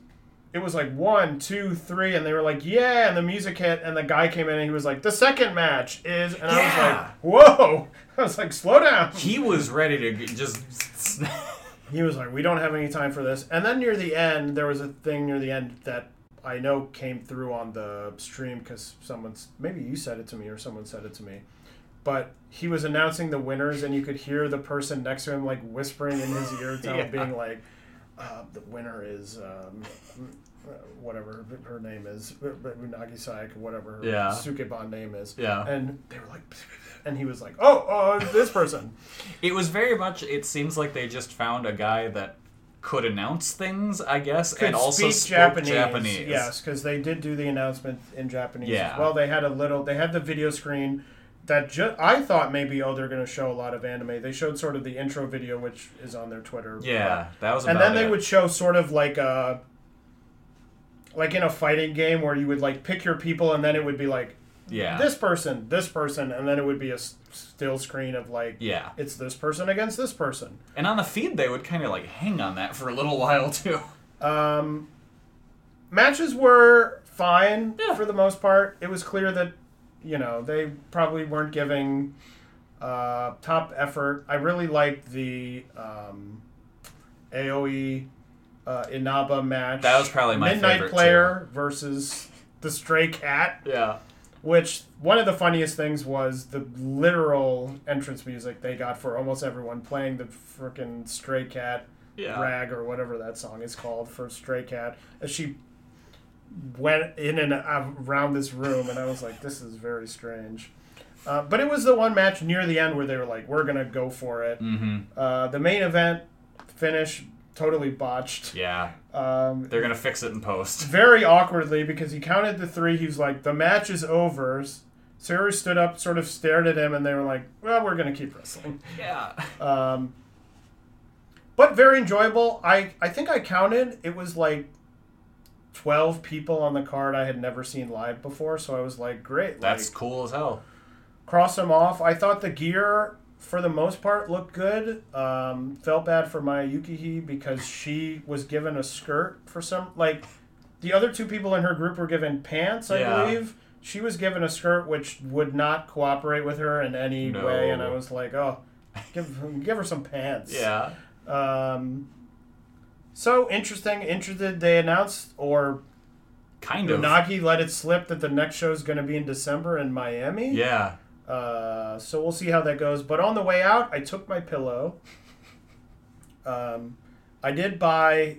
it was like one, two, three, and they were like, yeah, and the music hit, and the guy came in and he was like, the second match is, and I was like, whoa, I was like, slow down. He was ready to just. He was like, we don't have any time for this. And then near the end, there was a thing near the end that I know came through on the stream because someone's maybe you said it to me or someone said it to me. But he was announcing the winners, and you could hear the person next to him like whispering in his ear, Yeah. being like, uh, "The winner is um, uh, whatever her name is, Unagi Sayaka, whatever her Yeah. Sukeban name is." Yeah. And they were like, and he was like, "Oh, oh, this person." It was very much. It seems like they just found a guy that could announce things, I guess, could and also speak Japanese. Japanese. Yes, because they did do the announcement in Japanese Yeah. as well. They had a little. They had the video screen that ju- I thought maybe oh they're going to show a lot of anime. They showed sort of the intro video, which is on their Twitter. Yeah, that was. and then they would show sort of like a like in a fighting game where you would like pick your people, and then it would be like Yeah. this person, this person, and then it would be a still screen of like Yeah. it's this person against this person. And on the feed, they would kind of like hang on that for a little while too. Um, matches were fine Yeah. for the most part. It was clear that, you know, they probably weren't giving uh, top effort. I really liked the um, AOE uh, Inaba match. That was probably my Midnight favorite, Player versus the Stray Cat, Yeah. which one of the funniest things was the literal entrance music they got for almost everyone playing the freaking Stray Cat Yeah. rag or whatever that song is called for Stray Cat as she went in and around this room, and I was like, this is very strange. Uh, but it was the one match near the end where they were like, we're gonna go for it. Mm-hmm. Uh, the main event finish totally botched. Yeah. Um, They're gonna fix it in post. very awkwardly because he counted the three. He was like, the match is over. Sarah stood up, sort of stared at him, and they were like, well, we're gonna keep wrestling. Yeah. Um, but very enjoyable. I, I think I counted. It was like 12 people on the card I had never seen live before. So I was like, great. That's like, cool as hell. cross them off. I thought the gear, for the most part, looked good. Um, felt bad for my Yukihi because she was given a skirt for some. Like, the other two people in her group were given pants, I Yeah. believe. She was given a skirt which would not cooperate with her in any No. way. And I was like, oh, give, give her some pants. Yeah. Um, so interesting. Interested. They announced, or Kind of. Unagi let it slip that the next show is going to be in December in Miami. Yeah. Uh, so we'll see how that goes. But on the way out, I took my pillow. Um, I did buy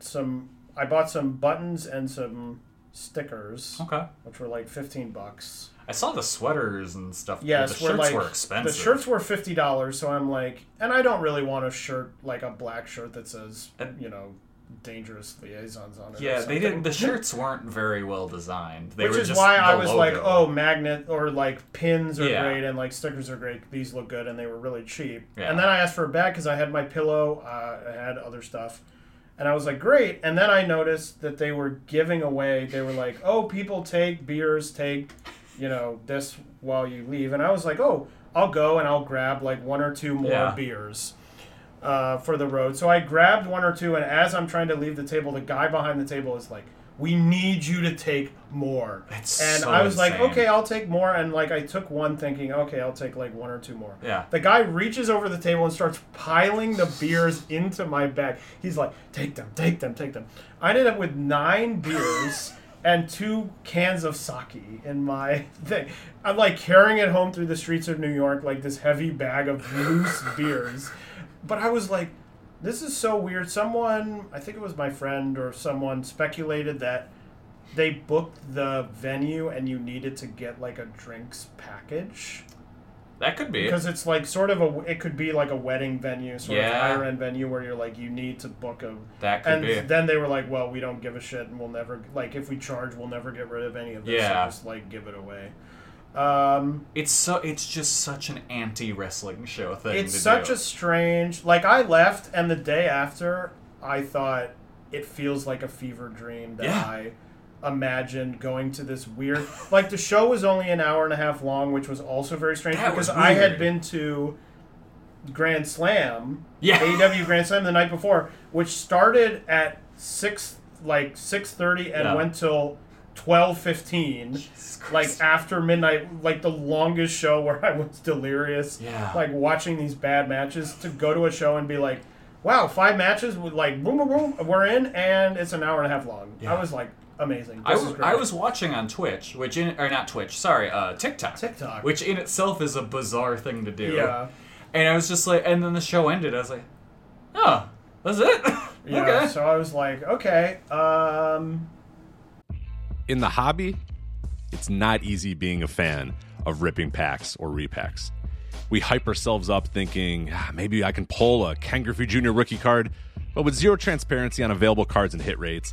some. I bought some buttons and some stickers, Okay. which were like fifteen bucks. I saw the sweaters and stuff. Yes, the shirts like were expensive. the shirts were fifty dollars. So I'm like, and I don't really want a shirt like a black shirt that says, And- you know, dangerous liaisons on it. Yeah, they did. something. The shirts weren't very well designed. They Which is why I was like, oh, magnet or like pins are Yeah. great and like stickers are great. These look good and they were really cheap. Yeah. And then I asked for a bag because I had my pillow, uh, I had other stuff. And I was like, great. And then I noticed that they were giving away, they were like, oh, people take beers, take, you know, this while you leave. And I was like, oh, I'll go and I'll grab like one or two more Yeah. beers uh, for the road. So I grabbed one or two, and as I'm trying to leave the table, the guy behind the table is like, "We need you to take more." It's and so I was like, "Okay, I'll take more." And like I took one, thinking, "Okay, I'll take like one or two more." Yeah. The guy reaches over the table and starts piling the beers into my bag. He's like, "Take them, take them, take them." I ended up with nine beers. And two cans of sake in my thing. I'm like carrying it home through the streets of New York, like this heavy bag of loose beers. But I was like, this is so weird. Someone, I think it was my friend or someone, speculated that they booked the venue and you needed to get like a drinks package That could be. because it's like sort of a. It could be like a wedding venue, sort of Yeah. higher end venue where you're like you need to book a. that could And be. then they were like, "Well, we don't give a shit, and we'll never like if we charge, we'll never get rid of any of this. Yeah. So just like give it away." Um, It's so. It's just such an anti wrestling show thing. it's such do. a strange like i left and the day after i thought it feels like a fever dream that Yeah. i imagined going to this weird like the show was only an hour and a half long which was also very strange That because was i had weird. been to grand slam Yeah. aew grand slam the night before which started at six like six thirty and Yeah. went till twelve fifteen. Like after midnight, like the longest show where I was delirious. Yeah. Like watching these bad matches to go to a show and be like, "Wow, five matches with like boom, boom, boom, we're in, and it's an hour and a half long." Yeah. I was like, amazing. I was, is great. I was watching on Twitch, which in or not Twitch, sorry, uh, TikTok. TikTok. which in itself is a bizarre thing to do. Yeah. And I was just like, and then the show ended. I was like, oh, that's it. Yeah, okay. so I was like, okay, um, in the hobby, it's not easy being a fan of ripping packs or repacks. We hype ourselves up thinking "Ah, maybe I can pull a Ken Griffey Jr. rookie card, but with zero transparency on available cards and hit rates,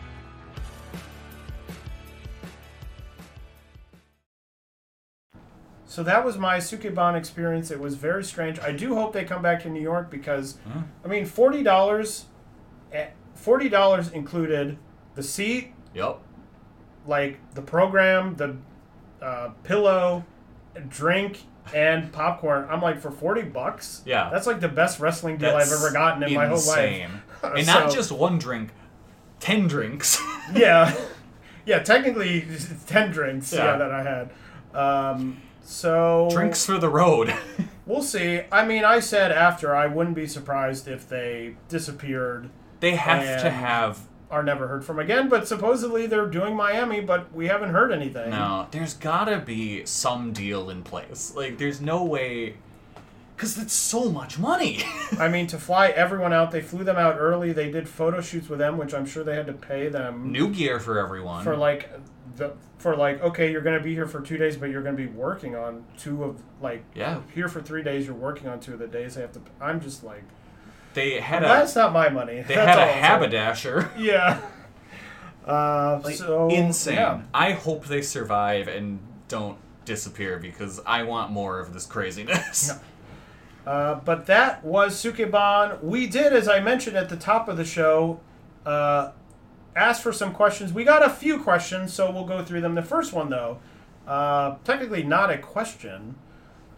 So that was my Sukeban experience. It was very strange. I do hope they come back to New York because, I mean, forty dollars, forty dollars included the seat, Yep. like the program, the uh, pillow, drink, and popcorn. I'm like, for forty bucks, Yeah. that's like the best wrestling deal I've ever gotten in my whole insane. life. And not So- just one drink, ten drinks. yeah, yeah. Technically, it's ten drinks. Yeah, Yeah. that I had. Um, so drinks for the road. We'll see. I mean, I said after I wouldn't be surprised if they disappeared, they have to have. are never heard from again. But supposedly they're doing Miami, but we haven't heard anything. No, there's gotta be some deal in place. Like, there's no way. Because it's so much money. I mean, to fly everyone out, they flew them out early. They did photo shoots with them, which I'm sure they had to pay them New gear for everyone. for like the for like okay, you're gonna be here for two days, but you're gonna be working on two of like Yeah. here for three days. You're working on two of the days. They have to. I'm just like they had that's a. not my money. They That's had a all I'll haberdasher. Yeah. Uh, Like, so insane. yeah. I hope they survive and don't disappear because I want more of this craziness. Uh, but that was Sukeban. We did, as I mentioned at the top of the show, uh, ask for some questions. We got a few questions, so we'll go through them. The first one, though, uh, technically not a question.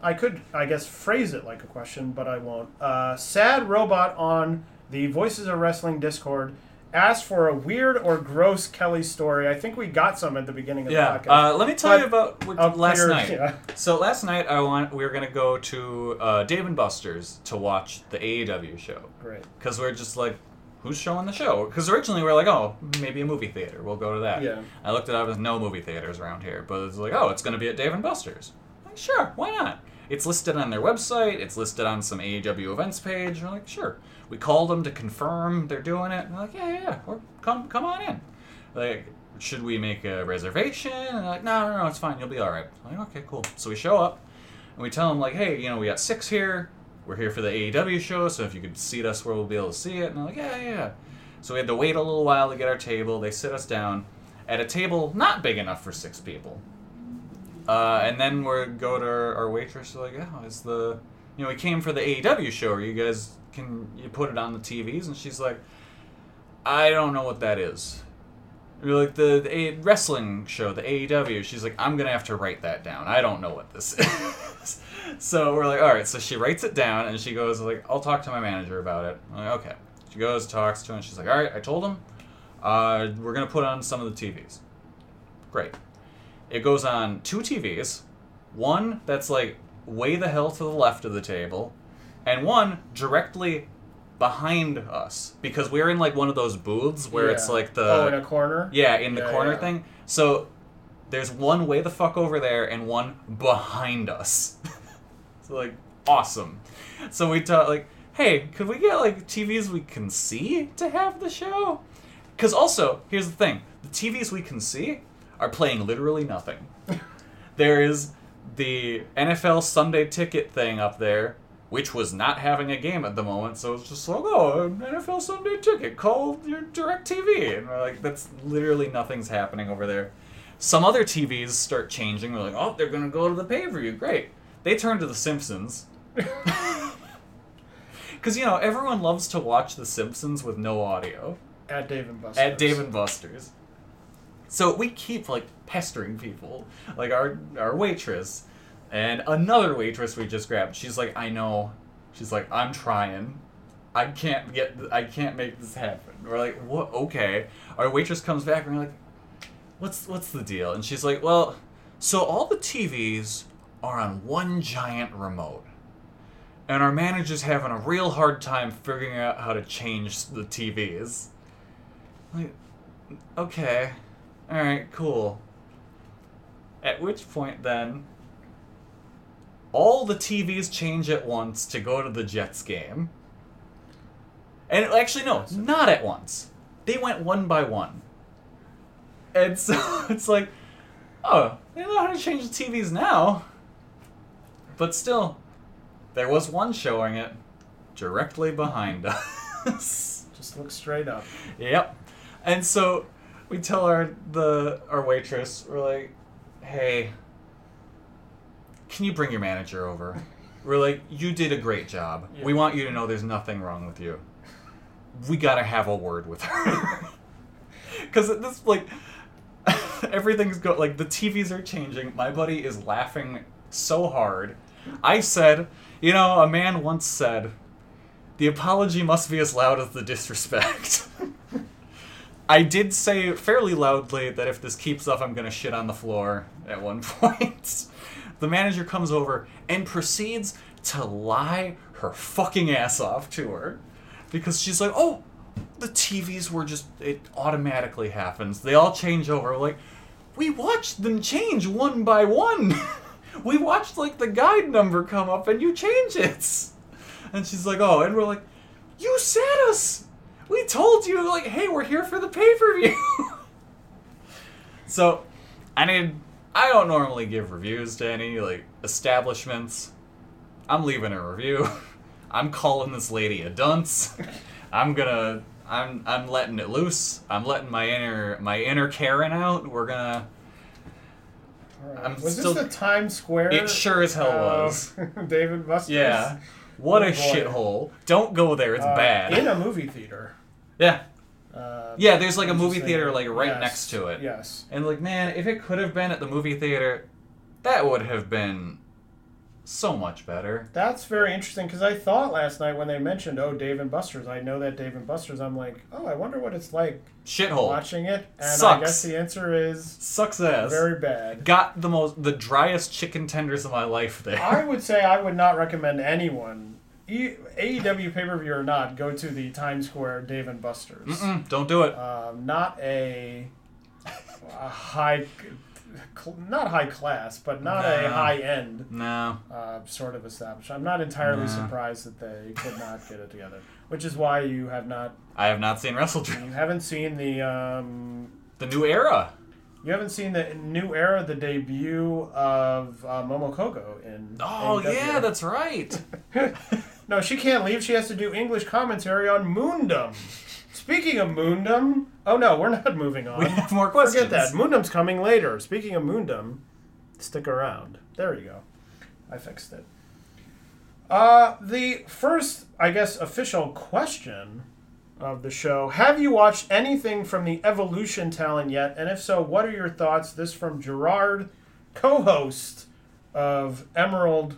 I could, I guess, phrase it like a question, but I won't. Uh, Sad Robot on the Voices of Wrestling Discord asked for a weird or gross Kelly story. I think we got some at the beginning of Yeah. the podcast. Uh, let me tell But you about what, I'll last clear- night. yeah. So last night I want we were gonna go to uh, Dave and Buster's to watch the AEW show Great. because we're just like, who's showing the show? Because originally we are like, oh, maybe a movie theater. We'll go to that. Yeah. I looked it up. There's no movie theaters around here, but it's like, oh, it's gonna be at Dave and Buster's. Like, sure, why not? It's listed on their website. It's listed on some AEW events page. We're like, sure. We called them to confirm they're doing it. They're like, yeah, yeah, yeah. Or come, come on in. Like, should we make a reservation? And they're like, no, no, no, it's fine. You'll be all right. I'm like, okay, cool. So we show up and we tell them like, hey, you know, we got six here. We're here for the AEW show, so if you could seat us where we'll be able to see it. And they're like, yeah, yeah. So we had to wait a little while to get our table. They sit us down at a table not big enough for six people. Uh, and then we go to our, our waitress. Like, oh, it's the you know we came for the AEW show. You guys can you put it on the TVs? And she's like, I don't know what that is. We're like the, the A- wrestling show, the AEW. She's like, I'm gonna have to write that down. I don't know what this is. So we're like, all right. So she writes it down and she goes like, I'll talk to my manager about it. I'm like, okay. She goes, talks to him. She's like, all right. I told him. Uh, we're gonna put on some of the TVs. Great. It goes on two TVs, one that's like way the hell to the left of the table, and one directly behind us because we're in like one of those booths where it's like the oh, in a corner. yeah in the Yeah, corner yeah. thing. So there's one way the fuck over there and one behind us. so like awesome. So we thought like, hey, could we get like TVs we can see to have the show? Because also here's the thing: the TVs we can see are playing literally nothing. there is the NFL Sunday ticket thing up there which was not having a game at the moment. So it's just like, oh, NFL Sunday ticket, call your Direct TV, and we're like, that's literally nothing's happening over there. Some other TVs start changing. We're like, oh, they're gonna go to the pay per view. Great. They turn to The Simpsons. Because you know everyone loves to watch The Simpsons with no audio At Dave and Buster's. at Dave and Buster's. So we keep like pestering people, like our our waitress, and another waitress we just grabbed. She's like, I know. She's like, I'm trying. I can't get. I can't make this happen. We're like, what? Okay. Our waitress comes back and we're like, what's what's the deal? And she's like, well, so all the TVs are on one giant remote. And our manager's having a real hard time figuring out how to change the TVs. Like, okay. Alright, cool. At which point, then, all the TVs change at once to go to the Jets game. And actually, no, not at once. They went one by one. And so it's like, oh, they know how to change the TVs now. But still, there was one showing it directly behind us. Just look straight up. Yep. And so we tell our the our waitress, we're like, "Hey, can you bring your manager over?" We're like, "You did a great job. We want you to know there's nothing wrong with you. We got to have a word with her." Cuz this like everything's go like the TVs are changing. My buddy is laughing so hard. I said, you know, a man once said, the apology must be as loud as the disrespect. I did say fairly loudly that if this keeps up, I'm gonna shit on the floor at one point. the manager comes over and proceeds to lie her fucking ass off to her. Because she's like, oh, the TVs were just, it automatically happens. They all change over. Like, we watched them change one by one. we watched, like, the guide number come up and you change it. And she's like, oh, and we're like, you said us. We told you, like, hey, we're here for the pay per view. so, I mean, I don't normally give reviews to any like establishments. I'm leaving a review. I'm calling this lady a dunce. I'm gonna. I'm. I'm letting it loose. I'm letting my inner my inner Karen out. We're gonna. I'm was still- this the Times Square? It sure as hell uh, was. David Buster's. Yeah. What Oh, a shithole. Don't go there. It's Uh, bad. In a movie theater. yeah. Uh, Yeah, there's like a movie theater like right Yes, next to it. Yes. And like, man, if it could have been at the movie theater, that would have been so much better. That's very interesting because I thought last night when they mentioned, oh, Dave and Buster's, I know that Dave and Buster's, I'm like, oh, I wonder what it's like Shithole. watching it. And I Sucks. guess the answer is Sucks ass. very bad. Got the most the driest chicken tenders of my life there. I would say I would not recommend anyone, e- AEW pay per view or not, go to the Times Square Dave and Buster's. Mm, don't do it. Um, not a, a high, cl- not high class, but not a high end no. uh, sort of establishment. I'm not entirely No. surprised that they could not get it together, which is why you have not, I have not seen Wrestle you haven't seen the, um, The new era. you haven't seen the new era, the debut of uh, Momo Kohgo in. Oh yeah, that's right. No, she can't leave. She has to do English commentary on Moondom. Speaking of Moondom, oh no, we're not moving on. we have more questions. Forget that. Moondom's coming later. Speaking of Moondom, stick around. There you go. I fixed it. Uh, the first, I guess, official question of the show: Have you watched anything from the Evolution talent yet? And if so, what are your thoughts? This from Gerard, co-host of Emerald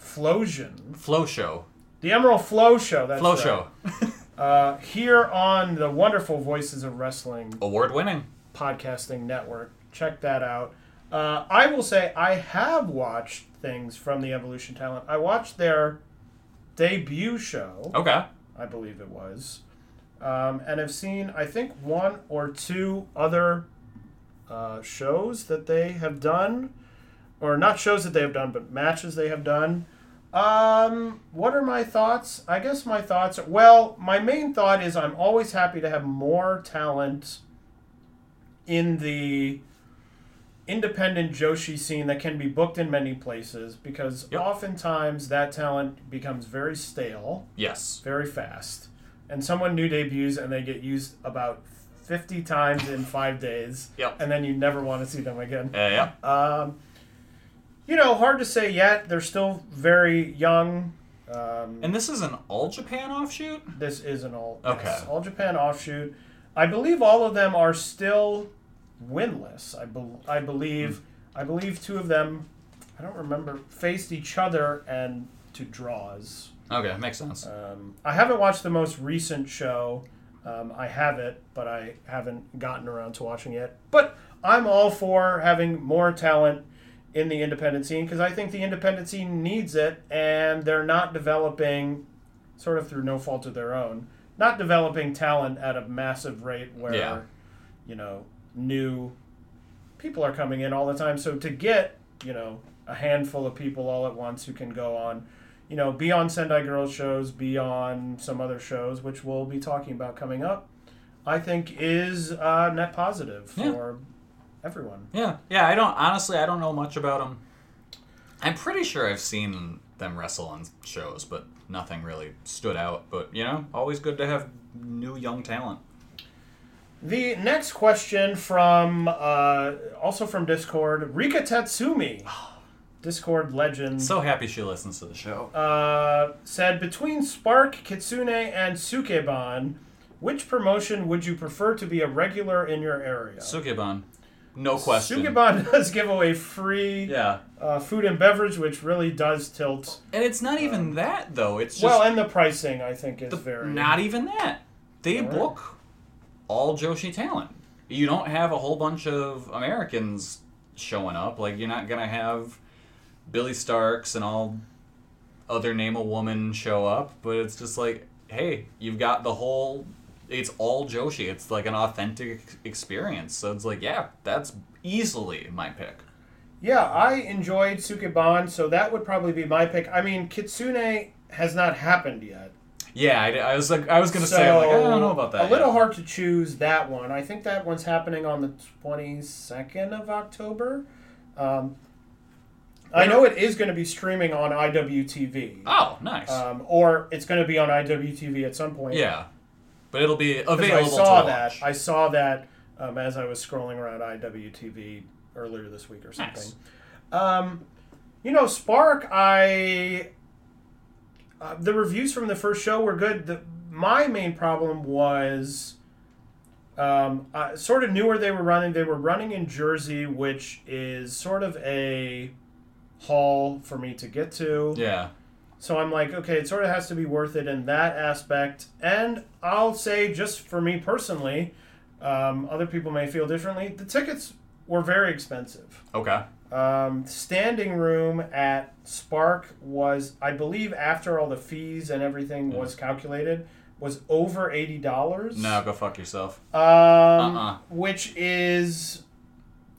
Flosion, Flow show. the Emerald Flow Show. That's Flow right. show. Uh, here on the wonderful Voices of Wrestling Award winning. podcasting network. Check that out. Uh, I will say I have watched things from the Evolution Talent. I watched their debut show, Okay. I believe it was, um, and have seen I think one or two other uh, shows that they have done, or not shows that they have done, but matches they have done. Um, what are my thoughts? I guess my thoughts. Are, well, my main thought is I'm always happy to have more talent in the independent Joshi scene that can be booked in many places because Yep. oftentimes that talent becomes very stale Yes. very fast. And someone new debuts and they get used about 50 times in five days. Yep. And then you never want to see them again. Uh, yeah. Um, you know, hard to say yet. They're still very young. Um, And this is an all Japan offshoot. this is an all Okay. yes, all Japan offshoot. I believe all of them are still winless. I, bel I believe I believe two of them I don't remember faced each other and to draws. Okay, makes sense. Um, I haven't watched the most recent show. Um, I have it, but I haven't gotten around to watching it. But I'm all for having more talent in the independent scene because I think the independent scene needs it, and they're not developing, sort of through no fault of their own, not developing talent at a massive rate where, Yeah. you know, new people are coming in all the time. So to get, you know, a handful of people all at once who can go on, you know, be on Sendai Girls shows, be on some other shows, which we'll be talking about coming up, I think is uh, net positive Yeah. for everyone. Yeah, yeah. I don't honestly. I don't know much about them. I'm pretty sure I've seen them wrestle on shows, but nothing really stood out. But you know, always good to have new young talent. The next question from uh, also from Discord, Rika Tatsumi, Discord legend, So happy she listens to the show. uh, said between Spark, Kitsune, and Sukeban, which promotion would you prefer to be a regular in your area? Sukeban, no question. Sukeban does give away free Yeah, uh, food and beverage, which really does tilt. and it's not even that though. It's just well, and the pricing I think is the- very not even that. They book all Joshi talent. You don't have a whole bunch of Americans showing up. Like you're not gonna have Billie Starkz and all other name a woman show up, but it's just like, hey, you've got the whole. It's all Joshi. It's like an authentic experience. So it's like, yeah, that's easily my pick. Yeah, I enjoyed Sukeban, so that would probably be my pick. I mean, Kitsune has not happened yet. Yeah, I, I was like, I was gonna so say, like, I don't know about that. A little yet. hard to choose that one. I think that one's happening on the 22nd of October. Um, I know it is going to be streaming on IWTV. Oh, nice. Um, or it's going to be on IWTV at some point. yeah, but it'll be available. I saw to that. I saw that um, as I was scrolling around IWTV earlier this week or something. Nice. Um, you know, Spark. I uh, the reviews from the first show were good. The, my main problem was um, I sort of knew where they were running. They were running in Jersey, which is sort of a haul for me to get to. Yeah. So I'm like, okay, it sort of has to be worth it in that aspect. And I'll say, just for me personally, um, other people may feel differently. The tickets were very expensive. Okay. Um, standing room at Spark was, I believe, after all the fees and everything was calculated, was over eighty dollars. No, go fuck yourself. Um, Uh-uh. which is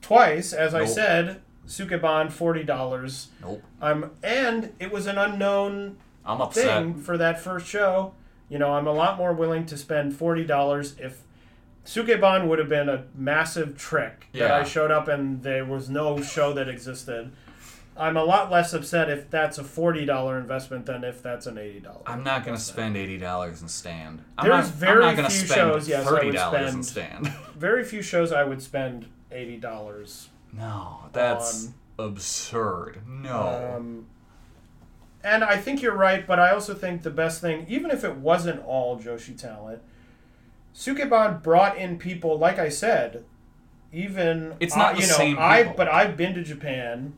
twice, as I said, Sukeban forty dollars. Nope. Um, and it was an unknown I'm upset. thing for that first show. You know, I'm a lot more willing to spend forty dollars if Sukeban would have been a massive trick that I showed up and there was no show that existed. I'm a lot less upset if that's a forty dollar investment than if that's an eighty dollar. I'm not gonna spend eighty dollars and stand. I'm There's not, very I'm not gonna few spend shows, yes, I would thirty dollars and spend- stand. Very few shows I would spend eighty dollars. No, that's On- absurd. No. Um, and I think you're right, but I also think the best thing, even if it wasn't all Joshi talent, Sukeban brought in people, like I said, even It's not the you know, same I people. but I've been to Japan.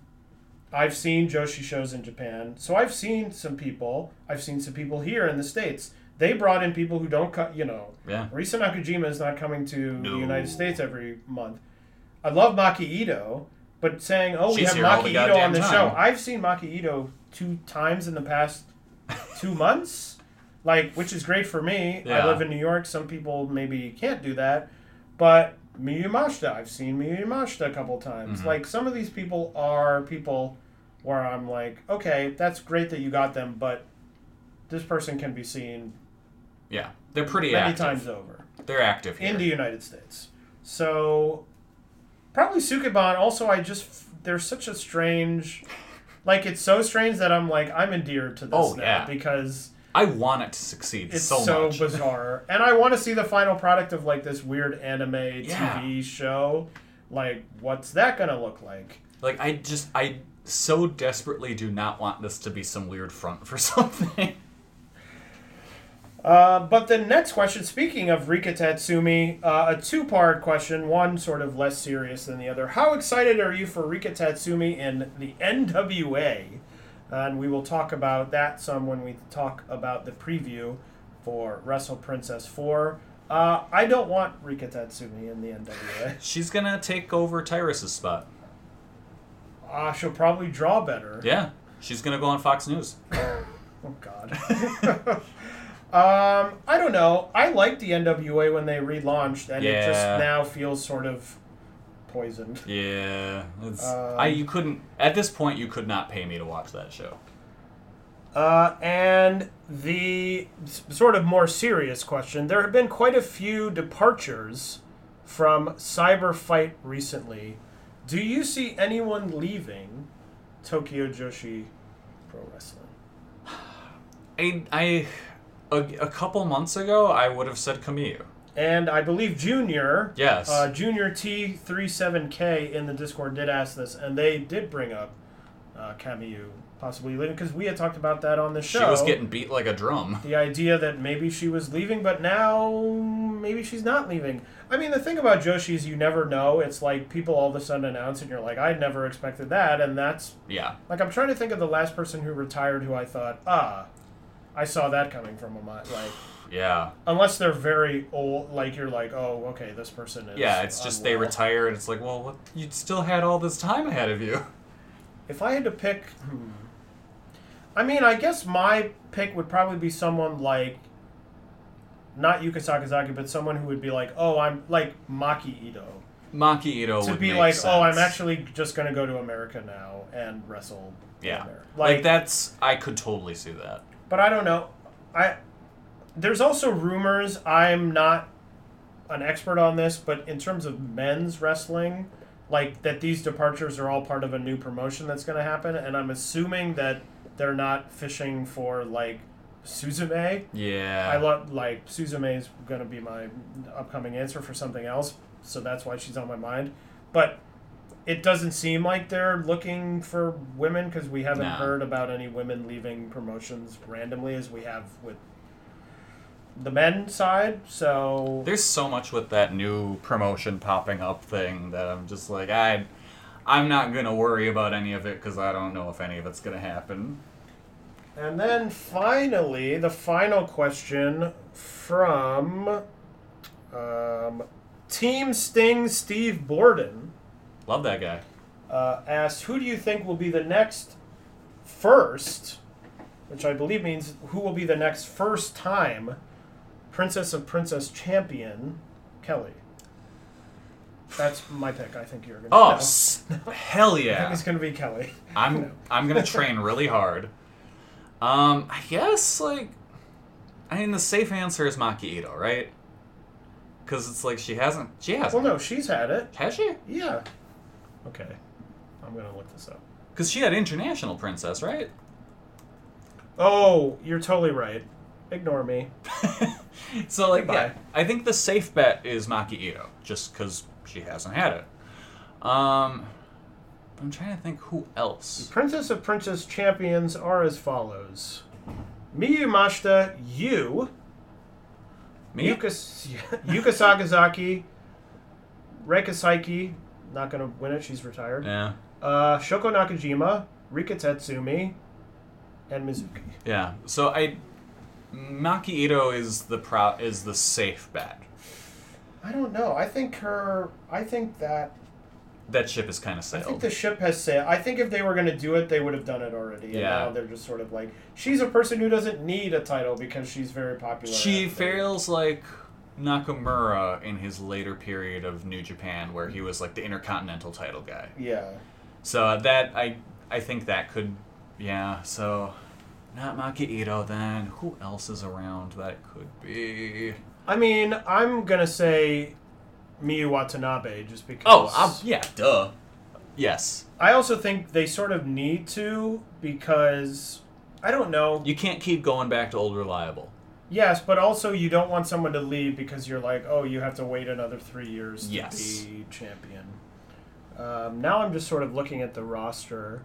I've seen Joshi shows in Japan, so I've seen some people. I've seen some people here in the states. They brought in people who don't cut. You know, yeah. Risa Nakajima is not coming to the United States every month. I love Maki Ito, but saying, "Oh, we have Maki Ito on the time. show," I've seen Maki Ito two times in the past two months, like which is great for me. I live in New York. Some people maybe can't do that, but Miyu Yamashita, I've seen Miyu Yamashita a couple times. Mm-hmm. Like some of these people are people where I'm like, okay, that's great that you got them, but this person can be seen Yeah. They're pretty many active. times over They're active here. in the United States. So Probably Sukeban. Also, I just there's such a strange, like it's so strange that I'm like I'm endeared to this Oh, now yeah. because I want it to succeed it's so, so, bizarre, and I want to see the final product of like this weird anime Yeah. TV show. Like, what's that gonna look like? Like I just I so desperately do not want this to be some weird front for something. Uh, but the next question, speaking of Rika Tatsumi, uh, a two part question, one sort of less serious than the other. How excited are you for Rika Tatsumi in the NWA? And we will talk about that some when we talk about the preview for Wrestle Princess 4. Uh, I don't want Rika Tatsumi in the NWA. She's gonna take over Tyrus's spot. Uh, she'll probably draw better. Yeah, she's gonna go on Fox News. Oh God. um, I don't know. I liked the NWA when they relaunched, and it just now feels sort of poisoned. Yeah, it's, Um, I you couldn't at this point you could not pay me to watch that show. Uh, and the sort of more serious question: There have been quite a few departures from Cyber Fight recently. Do you see anyone leaving Tokyo Joshi Pro Wrestling? I I a, a couple months ago I would have said Kamiyu. And I believe Junior, Yes. uh, Junior T37K in the Discord did ask this, and they did bring up uh, possibly leaving because we had talked about that on the show. She was getting beat like a drum. the idea that maybe she was leaving, but now maybe she's not leaving. I mean, the thing about Joshi is you never know. It's like people all of a sudden announce it, and you're like, I never expected that, and that's Yeah. like I'm trying to think of the last person who retired who I thought, ah, I saw that coming from a mind. Like, Yeah. unless they're very old, like you're like, oh, okay, this person is. Yeah, it's just they retire and it's like, well, what, you still had all this time ahead of you. If I had to pick, hmm. I mean, I guess my pick would probably be someone like, not Yuka Sakazaki, but someone who would be like, oh, I'm like Maki Ito. Maki Ito To would be like, sense. oh, I'm actually just going to go to America now and wrestle. in yeah, America." like, that's I could totally see that. But I don't know. I there's also rumors. I'm not an expert on this, but in terms of men's wrestling, like that these departures are all part of a new promotion that's going to happen, and I'm assuming that they're not fishing for like Suzume. Yeah, I love like Suzume is going to be my upcoming answer for something else, so that's why she's on my mind. But it doesn't seem like they're looking for women because we haven't No. heard about any women leaving promotions randomly as we have with the men side. So There's so much with that new promotion popping up thing that I'm just like, I, I'm not gonna worry about any of it because I don't know if any of it's gonna happen. And then finally, the final question from um, Team Sting Steve Borden. Love that guy. uh, asked, "Who do you think will be the next first, Which I believe means who will be the next first time Princess of Princess champion, Kelly. That's my pick. I think you're gonna. Oh, s- hell I think yeah! it's gonna be Kelly. I'm I'm gonna train really hard. Um, I guess like, I mean the safe answer is Maki Ito, right? Because it's like she hasn't she hasn't Well, no, she's had it. has she? Yeah. Okay, I'm gonna look this up. Because she had international princess, right? Oh, you're totally right. Ignore me. So like, yeah, I think the safe bet is Maki Ito, just because she hasn't had it. Um, I'm trying to think who else. Princess of Princess champions are as follows: Miyu Yamashita, you. Me? Yuka, Yuka Sakazaki, Reika Saiki, not going to win it, she's retired. Yeah, Uh, Shoko Nakajima, Rika Tatsumi, and Mizuki. yeah. So I, Maki Ito is the pro is the safe bet. I don't know. I think her. I think that. That ship is kind of sailed. I think the ship has sailed. I think if they were going to do it, they would have done it already. And Yeah. now they're just sort of like. She's a person who doesn't need a title because she's very popular. She feels like Nakamura in his later period of New Japan, where he was like the Intercontinental title guy. Yeah. So that I I think that could yeah. So not Maki Ito then. Who else is around that could be? I mean, I'm gonna say Miyu Watanabe just because. Oh, um, yeah, duh. Yes. I also think they sort of need to because I don't know. You can't keep going back to old reliable. Yes, but also you don't want someone to leave because you're like, oh, you have to wait another three years to Yes. be champion. Um, now I'm just sort of looking at the roster.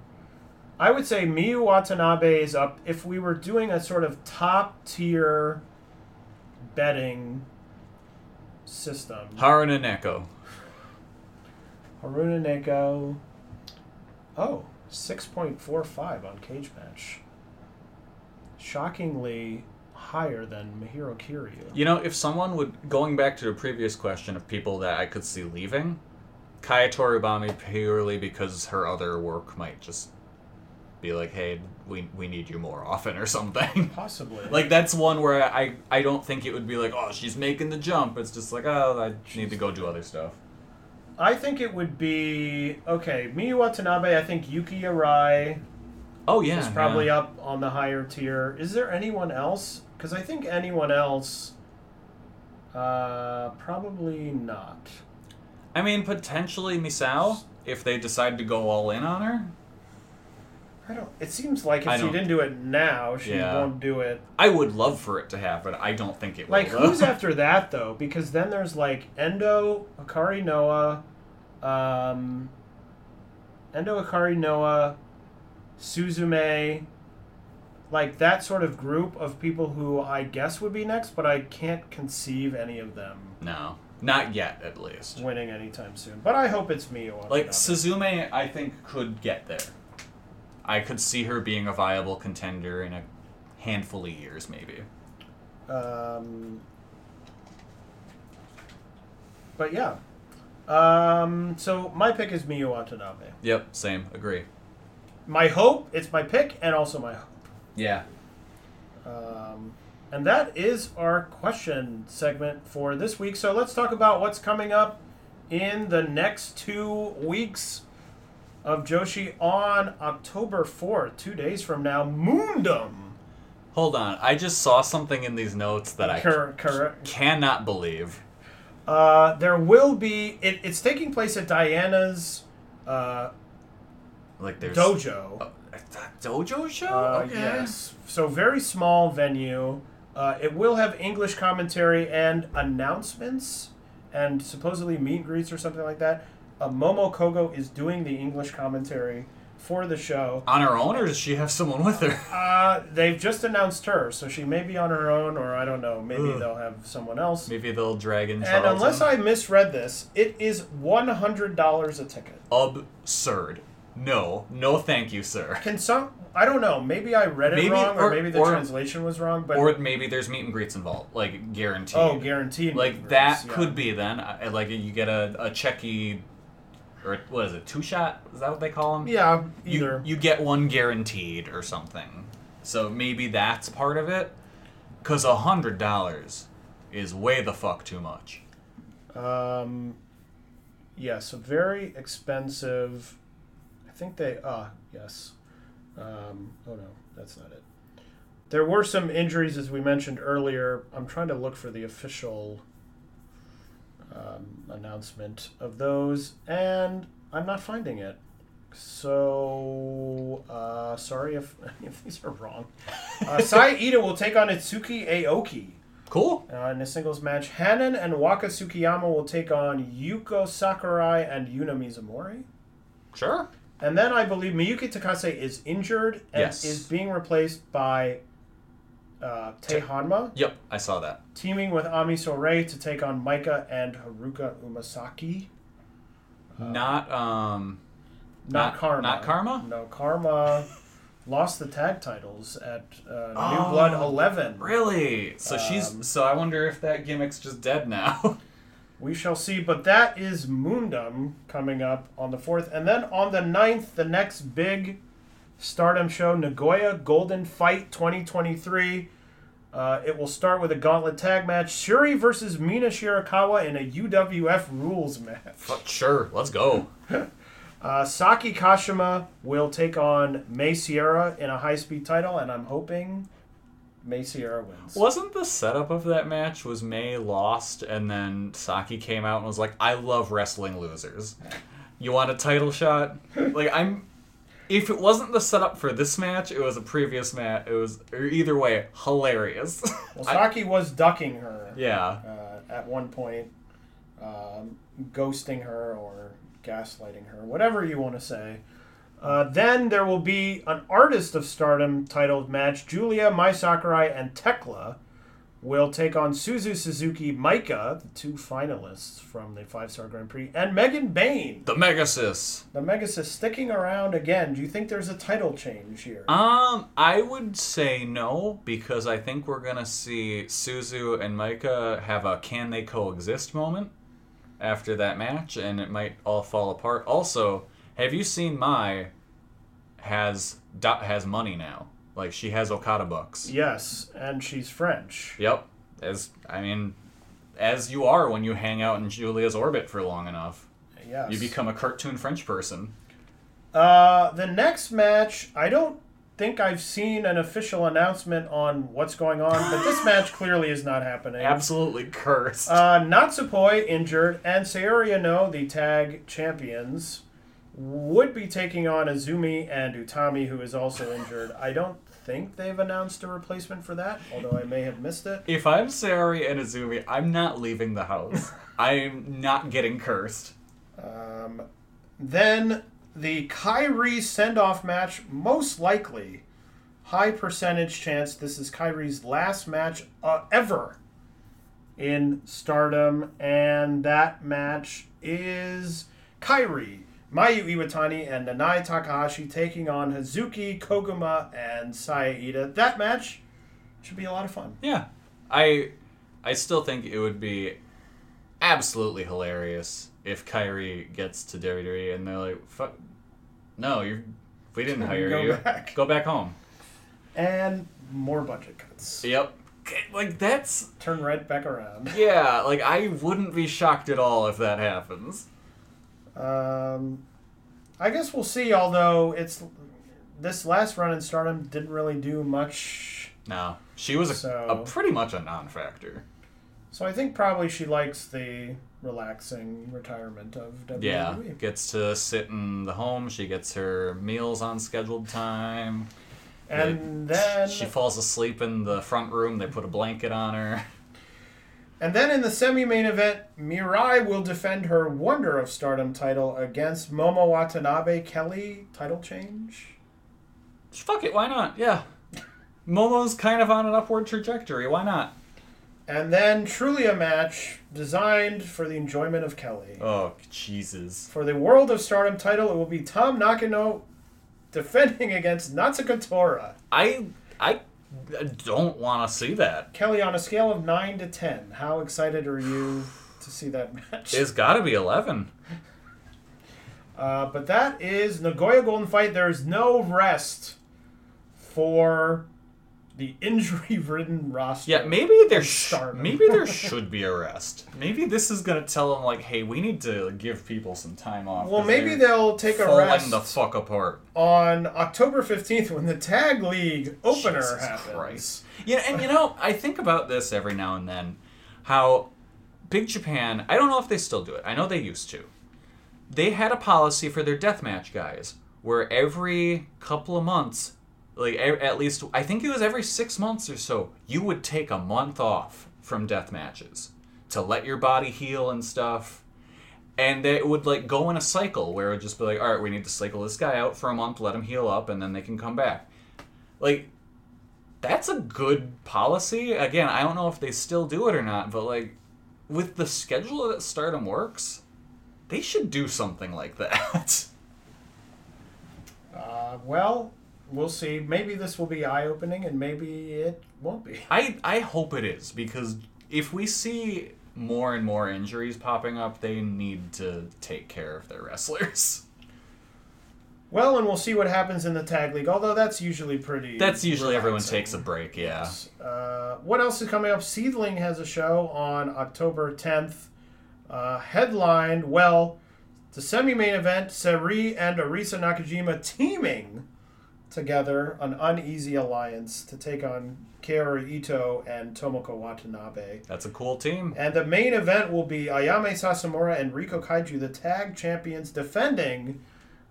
I would say Miyu Watanabe is up. If we were doing a sort of top tier betting system, Haruna Neko. Haruna Neko. Oh, 6.45 on Cagematch. Shockingly higher than Mahiro Kiryu. You know, if someone would going back to the previous question of people that I could see leaving, Kaya Toribami purely because her other work might just be like, hey, we we need you more often or something. Possibly. like that's one where I I don't think it would be like, oh, she's making the jump. It's just like, oh, I need to go do other stuff. I think it would be okay. Miyu Watanabe. I think Yuki Arai Oh yeah, is probably yeah. up on the higher tier. Is there anyone else? Because I think anyone else, uh, probably not. I mean, potentially Misao if they decide to go all in on her. I don't. It seems like if I she don't- didn't do it now, she Yeah. won't do it. I would love for it to happen. I don't think it Like will. though. who's after that though? Because then there's like Endo, Akari Noah, um, Endo Akari Noah, Suzume, like that sort of group of people who I guess would be next, but I can't conceive any of them No, not yet, at least. winning anytime soon. But I hope it's Miyu. Like Suzume, I think could get there. I could see her being a viable contender in a handful of years, maybe. Um, but yeah. Um, so my pick is Miyu Watanabe. Yep, same. Agree. My hope, it's my pick and also my hope. Yeah. Um, and that is our question segment for this week. So let's talk about what's coming up in the next two weeks of Joshi on October 4th, two days from now. Moondom! Hold on. I just saw something in these notes that I Cor- correct. cannot believe. Uh, there will be, it, it's taking place at Diana's uh, Like there's dojo. A dojo show. Uh, okay. Yes. So very small venue. Uh, it will have English commentary and announcements, and supposedly meet and greets or something like that. Uh, Momo Kohgo is doing the English commentary for the show. On her own, or does she have someone with her? Uh, they've just announced her, so she may be on her own, or I don't know. Maybe Ugh. they'll have someone else. Maybe they'll drag in And unless I misread this, it is one hundred dollars a ticket. absurd. No, no, thank you, sir. Can some? I don't know. Maybe I read it Maybe- wrong, or, or- maybe the or- translation was wrong. But Or maybe there's meet and greets involved, like guaranteed. oh, guaranteed. like that yeah. could be then. I- Like you get a a checky, or what is it? Two shot? Is that what they call them? Yeah, You, either. you get one guaranteed or something. So maybe that's part of it. Cause a hundred dollars is way the fuck too much. Um, yeah, so very expensive. I think they. Ah, yes. Um, oh no, that's not it. There were some injuries, as we mentioned earlier. I'm trying to look for the official um, announcement of those, and I'm not finding it. So, uh, sorry if any of these are wrong. Uh, Sai Ida will take on Itsuki Aoki. Cool. Uh, in a singles match, Hanan and Waka Tsukiyama will take on Yuko Sakurai and Yuna Mizumori. Sure. And then I believe Miyuki Takase is injured and Yes. is being replaced by uh, Tae Honma, Yep, I saw that. teaming with Ami Sourei to take on Maika and Haruka Umesaki. not um. Not, Not- Karma. not Karma? No, Karma lost the tag titles at uh, New Oh, Blood 11. Really? So Um, she's. So I wonder if that gimmick's just dead now. We shall see, but that is Moondom coming up on the 4th. And then on the 9th, the next big stardom show, Nagoya Golden Fight 2023. Uh, it will start with a gauntlet tag match Syuri versus Mina Shirakawa in a UWF rules match. Fuck, sure, let's go. Uh, Saki Kashima will take on Mei Seira in a high speed title, and I'm hoping Mei Seira wins. Wasn't the setup of that match was May lost and then Saki came out and was like, "I love wrestling losers. You want a title shot?" like I'm if it wasn't the setup for this match, it was a previous match. It was either way hilarious. Well, I- Saki was ducking her yeah. uh, at one point, um, ghosting her or gaslighting her, whatever you want to say. Uh, then there will be an Artist of Stardom titled match. Giulia, Mai Sakurai, and Tekla will take on Suzu Suzuki, Maika, the two finalists from the Five Star Grand Prix, and Megan Bain. The Megasis. The Megasis sticking around again. Do you think there's a title change here? Um, I would say no because I think we're gonna see Suzu and Maika have a can they coexist moment after that match, and it might all fall apart. Also, have you seen my has has money now? Like she has Okada bucks. yes, and she's French. Yep. As I mean, as you are when you hang out in Giulia's orbit for long enough, Yes. you become a cartoon French person. Uh, the next match, I don't think I've seen an official announcement on what's going on, but this match clearly is not happening. Absolutely cursed. Uh, Natsupoi injured, and Saori No, the tag champions, would be taking on Azumi and Utami, who is also injured. I don't think they've announced a replacement for that, although I may have missed it. If I'm Saori and Azumi, I'm not leaving the house. I'm not getting cursed. Um, then the Kairi send off match, most likely, high percentage chance this is Kairi's last match uh, ever in Stardom, and that match is Kyrie, Mayu Iwatani, and Nanae Takahashi taking on Hazuki, Koguma, and Saya That match should be a lot of fun. Yeah, I, I still think it would be absolutely hilarious if Kairi gets to WWE and they're like, "Fuck, no, you, we didn't hire Go you. back." Go back home." And more budget cuts. Yep. Like that's Turn right back around. yeah. Like I wouldn't be shocked at all if that happens. Um, I guess we'll see. Although it's this last run in Stardom didn't really do much, No, she was a, So- a pretty much a non-factor. so I think probably she likes the relaxing retirement of WWE. Yeah, gets to sit in the home. She gets her meals on scheduled time. and They- then she falls asleep in the front room. They put a blanket on her. and then in the semi-main event, Mirai will defend her Wonder of Stardom title against Momo Watanabe. Kelly title change. Fuck it, why not? Yeah. Momo's kind of on an upward trajectory. Why not? And then truly a match designed for the enjoyment of Kelly. Oh, Jesus. For the World of Stardom title, it will be Tam Nakano defending against Natsuko Tora. I I don't want to see that. Kelly, on a scale of 9 to 10, how excited are you to see that match? It's got to be 11. Uh, but that is Nagoya Golden Fight. There's no rest for the injury-ridden roster. Yeah, maybe there sh- maybe there should be a rest. Maybe this is gonna tell them like, hey, we need to give people some time off. Well, maybe they'll take a rest the fuck apart. on October 15th when the Tag League opener Jesus happens. Christ. Yeah, and you know, I think about this every now and then. How Big Japan, I don't know if they still do it. I know they used to. They had a policy for their deathmatch guys where every couple of months, like at least, I think it was every six months or so, you would take a month off from death matches to let your body heal and stuff. And it would like go in a cycle where it would just be like, all right, we need to cycle this guy out for a month, let him heal up, and then they can come back. Like, that's a good policy. Again, I don't know if they still do it or not, but like with the schedule that Stardom works, they should do something like that. Uh, well, we'll see. Maybe this will be eye-opening, and maybe it won't be. I I hope it is because if we see more and more injuries popping up, they need to take care of their wrestlers. Well, and we'll see what happens in the tag league. Although that's usually pretty. That's usually everyone takes a break, yeah. Uh, what else is coming up? Seadlinnng has a show on October 10th. Uh, headlined, well, the semi-main event, Sareee and Arisa Nakajima teaming together, an uneasy alliance to take on Kaoru Ito and Tomoko Watanabe. That's a cool team. And the main event will be Ayame Sasamura and Riko Kaiju, the tag champions, defending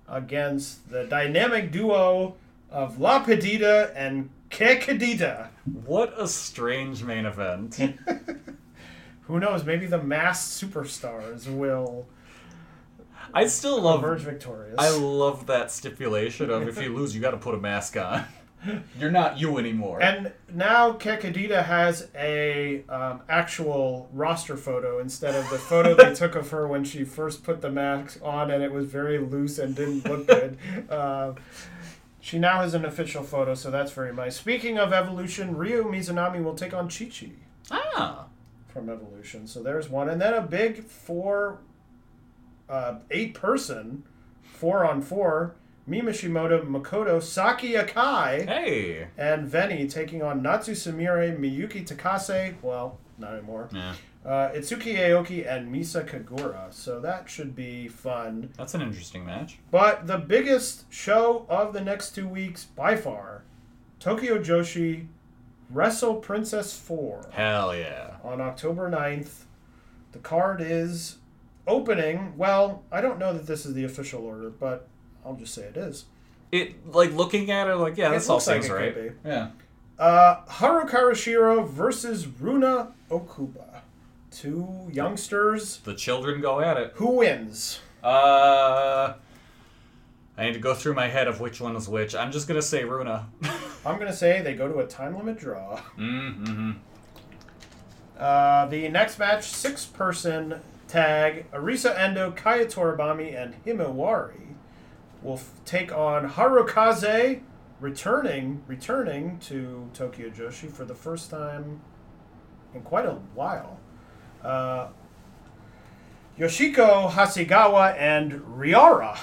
against the dynamic duo of La Pedida and Kekadita. What a strange main event. Who knows? Maybe the masked superstars will I still love. emerge victorious. I love that stipulation of if you lose, you got to put a mask on. You're not you anymore. and now Kekadita has a um, actual roster photo instead of the photo they took of her when she first put the mask on and it was very loose and didn't look good. Uh, she now has an official photo, so that's very nice. Speaking of Evolution, Ryo Mizunami will take on Chi Chi ah, from Evolution. So there's one. And then a big four, uh, eight person, four on four. Mimishimoto, Makoto, Saki Akai, hey. and Veny taking on Natsu Sumire, Miyuki Takase, well, not anymore, Yeah, uh, Itsuki Aoki, and Misa Kagura. So that should be fun. that's an interesting match. But the biggest show of the next two weeks, by far, Tokyo Joshi Wrestle Princess 4 Hell yeah. on October 9th. The card is opening. Well, I don't know that this is the official order, but I'll just say it is. It like looking at it, like yeah, this all looks like seems it right. could Yeah. Uh, Haru Kazashiro versus Runa Okubo. Two youngsters. The children go at it. Who wins? Uh, I need to go through my head of which one is which. I'm just gonna say Runa. I'm going to say they go to a time limit draw. mm-hmm. Uh, the next match, six person tag, Arisa Endo, Kaya Toribami, and Himawari will f- take on Harukaze, returning returning to Tokyo Joshi for the first time in quite a while. Uh, Yoshiko Hasegawa and Riara.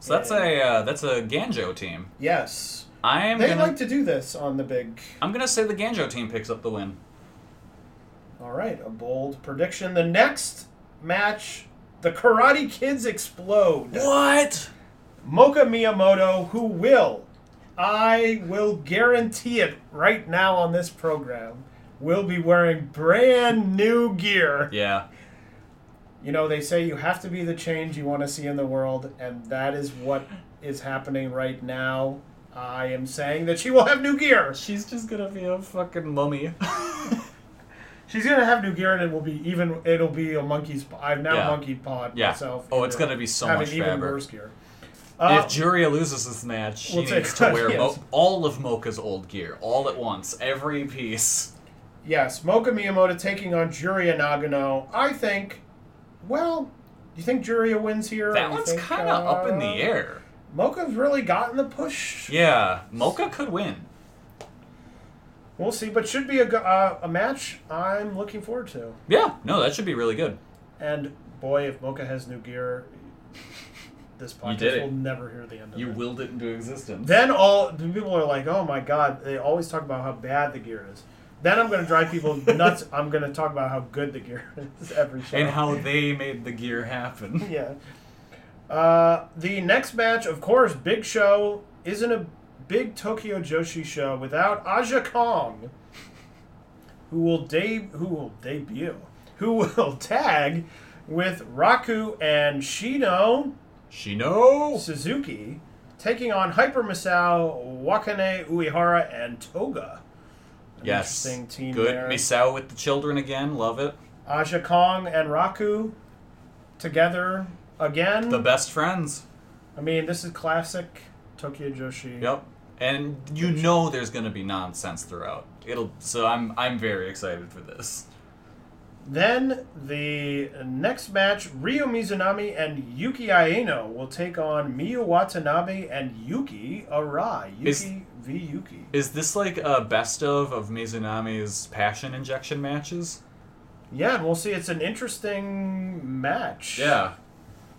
So that's a uh, that's a Ganjo team. Yes. I'm They gonna like to do this on the big. I'm gonna say the Ganjo team picks up the win. All right, a bold prediction. The next match, the Karate Kids explode. What? Moka Miyamoto, who will, I will guarantee it right now on this program, will be wearing brand new gear. Yeah. You know, they say you have to be the change you want to see in the world, and that is what is happening right now. I am saying that she will have new gear. She's just gonna be a fucking mummy. She's gonna have new gear, and it will be even. It'll be a monkey's. I've now Yeah. monkey pawed Yeah. myself. Oh, it's gonna be so having much even fabric. worse gear. Uh, if Juria loses this match, she We'll take- needs to wear yes. Mo- all of Mocha's old gear, all at once, every piece. Yes, Mocha Miyamoto taking on Juria Nagano. I think. Well, do you think Juria wins here? That one's kind of up in the uh, air. Mocha's really gotten the push. Yeah, Mocha could win. We'll see, but should be a, uh, a match I'm looking forward to. Yeah, no, that should be really good. And boy, if Mocha has new gear, this podcast did will never hear the end of You it. You willed it into existence. Then all the people are like, "Oh my god!" They always talk about how bad the gear is. Then I'm going to drive people nuts. I'm going to talk about how good the gear is every show. and how they made the gear happen. yeah. Uh, the next match, of course, big show isn't a big Tokyo Joshi show without Aja Kong, who will de- who will debut, who will tag with Raku and Shino Shino! Suzuki, taking on Hyper Misao, Wakana Uehara, and Toga. An Yes. interesting team Good. there. Misao with the children again. Love it. Aja Kong and Raku together again. The best friends. I mean, this is classic Tokyo Joshi. Yep. And you know there's gonna be nonsense throughout. It'll so I'm I'm very excited for this. Then the next match, Ryo Mizunami and Yuki Aino will take on Miyu Watanabe and Yuki Arai. Yuki Is- v Yuki. Is this like a best of of Mizunami's passion injection matches? Yeah, and we'll see. It's an interesting match. Yeah.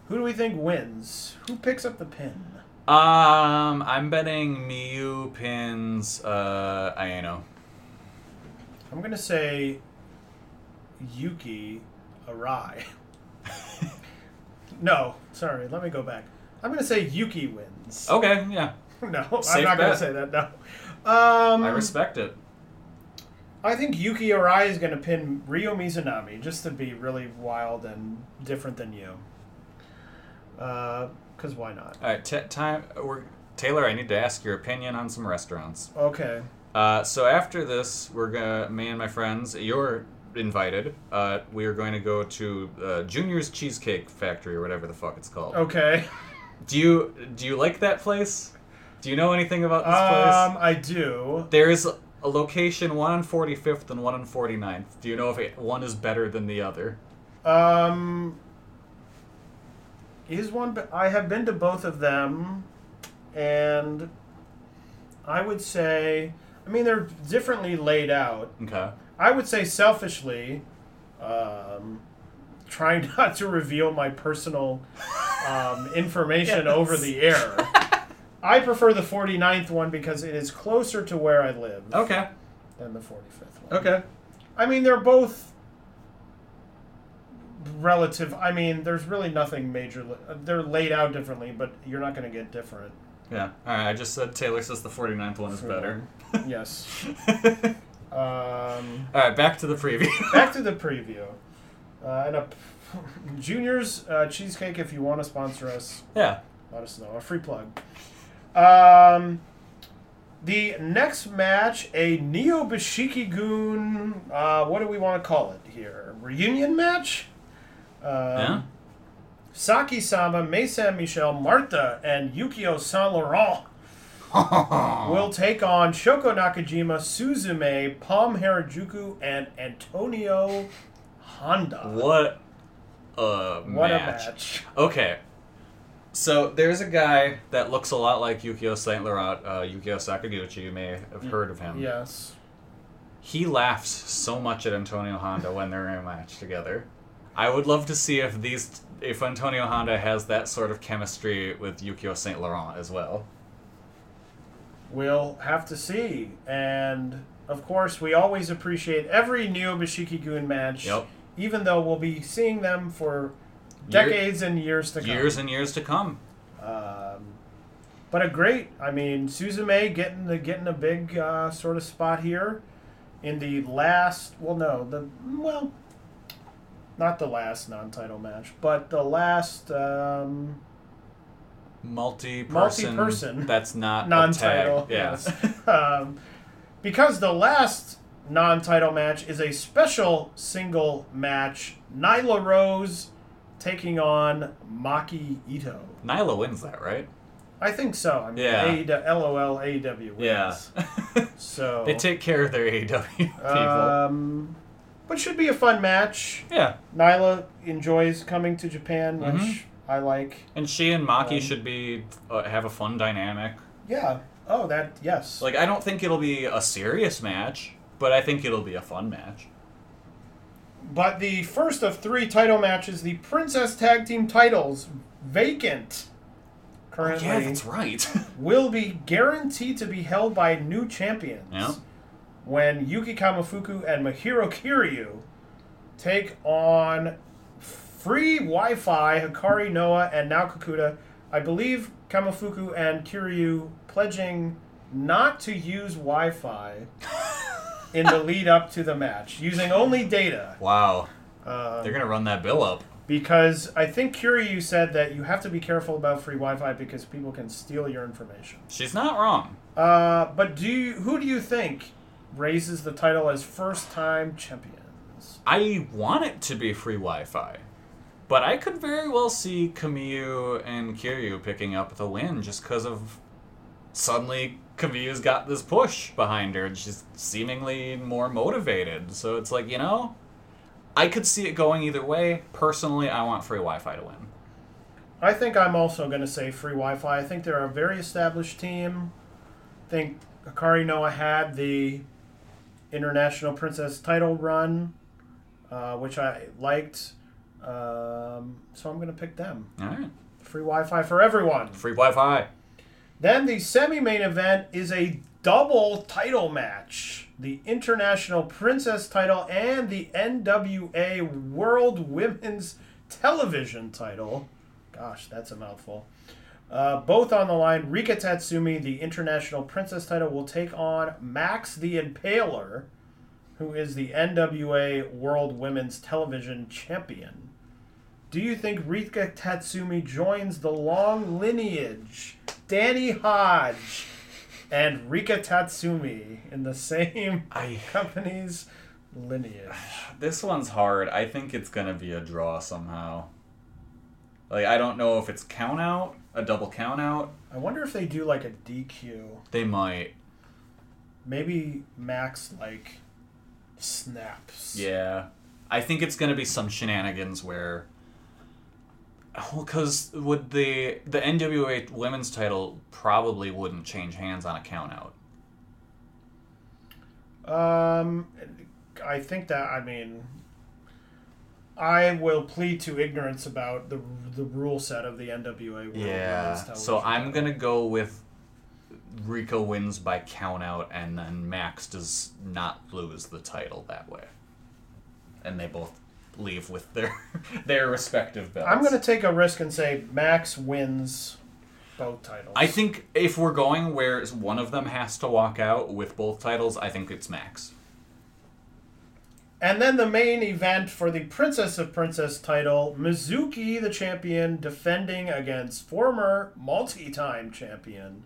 Who do we think wins? Who picks up the pin? Um, I'm betting Miyu pins uh Aino. I'm gonna say Yuki Arai. no, sorry. Let me go back. I'm gonna say Yuki wins. Okay, yeah. no, I'm Safe not going to say that. No. Um, I respect it. I think Yuki Arai is going to pin Ryo Mizunami just to be really wild and different than you. Because why not? All right, t- time. We're, Taylor, I need to ask your opinion on some restaurants. Okay. Uh, so after this, we're gonna me and my friends. You're invited. Uh, we are going to go to uh, Junior's Cheesecake Factory or whatever the fuck it's called. Okay. Do you do you like that place? Do you know anything about this place? Um, place? I do. There's a location one on 45th and one on 49th. Do you know if it, one is better than the other? Um, is one? I have been to both of them, and I would say, I mean, they're differently laid out. Okay. I would say selfishly, um, trying not to reveal my personal um, information over the air. I prefer the 49th one because it is closer to where I live Okay. than the 45th one. Okay. I mean, they're both relative. I mean, there's really nothing major. They're laid out differently, but you're not going to get different. Yeah. All right. I just said Taylor says the 49th one is better. Yes. um, All right. Back to the preview. back to the preview. Uh, and a Junior's uh, cheesecake. If you want to sponsor us, yeah. let us know. A free plug. Um, the next match, a Neo Bashiki Goon. Uh, what do we want to call it here? Reunion match. Um, Yeah. Sakisama, Mei Saint-Michel, Martha, and Yukio Saint Laurent will take on Shoko Nakajima, Suzume, Pom Harajuku, and Antonio Honda. What a What match. a match. Okay. So there's a guy that looks a lot like Yukio St. Laurent, uh, Yukio Sakaguchi. You may have heard of him. Yes. He laughs so much at Antonio Honda when they're in a match together. I would love to see if these if Antonio Honda has that sort of chemistry with Yukio St. Laurent as well. We'll have to see. And of course, we always appreciate every Neo Bashiki Goon match. Yep. Even though we'll be seeing them for decades and years to come. Years and years to come. Um, but a great, I mean, Suzume getting the getting a big uh, sort of spot here in the last. Well, no, the well, not the last non-title match, but the last um, Multi-person. Multi-person. That's not non-title. Yeah. Yes. um, because the last non-title match is a special single match. Nyla Rose taking on Maki Ito. Nyla wins that, right? I think so. I mean, Yeah. AEW, LOL AEW wins. Yeah. So they take care of their AEW people. Um, but should be a fun match. yeah. Nyla enjoys coming to Japan, which Mhm. I like. And she and Maki Um, should be uh, have a fun dynamic. Yeah. Oh, that yes. Like I don't think it'll be a serious match, but I think it'll be a fun match. But the first of three title matches, the Princess Tag Team titles, vacant currently, Oh, yeah, that's right. will be guaranteed to be held by new champions. Yeah. When Yuki Kamifuku and Mahiro Kiryu take on free Wi-Fi Hikari Noah and Nao Kakuta. I believe Kamafuku and Kiryu pledging not to use Wi-Fi in the lead up to the match, using only data. wow, Uh, they're gonna run that bill up. because I think Kiryu said that you have to be careful about free Wi-Fi because people can steal your information. She's not wrong. Uh, but do you, who do you think raises the title as first-time champions? I want it to be free Wi-Fi, but I could very well see Kamiyu and Kiryu picking up the win just because of suddenly Kamiyu's got this push behind her and she's seemingly more motivated. So it's like you know, I could see it going either way. Personally, I want free Wi-Fi to win. I think I'm also going to say free Wi-Fi. I think they're a very established team. I think Akari Noah had the International Princess title run, uh, which I liked. Um, so I'm going to pick them. All right, Free Wi-Fi for everyone. free Wi-Fi. Then the semi-main event is a double title match. The International Princess title and the NWA World Women's Television title. Gosh, that's a mouthful. Uh, both on the line, Rika Tatsumi, the international princess title, will take on Max the Impaler, who is the NWA World Women's Television Champion. Do you think Rika Tatsumi joins the long lineage, Danny Hodge and Rika Tatsumi in the same I company's lineage? this one's hard. I think it's gonna be a draw somehow. Like I don't know if it's count out, a double count out. I wonder if they do like a DQ. They might. Maybe Max like snaps. Yeah. I think it's gonna be some shenanigans where. Well, because would the the NWA Women's Title probably wouldn't change hands on a count out. Um, I think that I mean, I will plead to ignorance about the the rule set of the NWA. World Yeah. So I'm gonna go with Rico wins by count out, and then Max does not lose the title that way, and they both leave with their their respective belts. I'm gonna take a risk and say Max wins both titles. I think if we're going where one of them has to walk out with both titles, I think it's Max. And then the main event for the Princess of Princess title, Mizuki, the champion, defending against former multi-time champion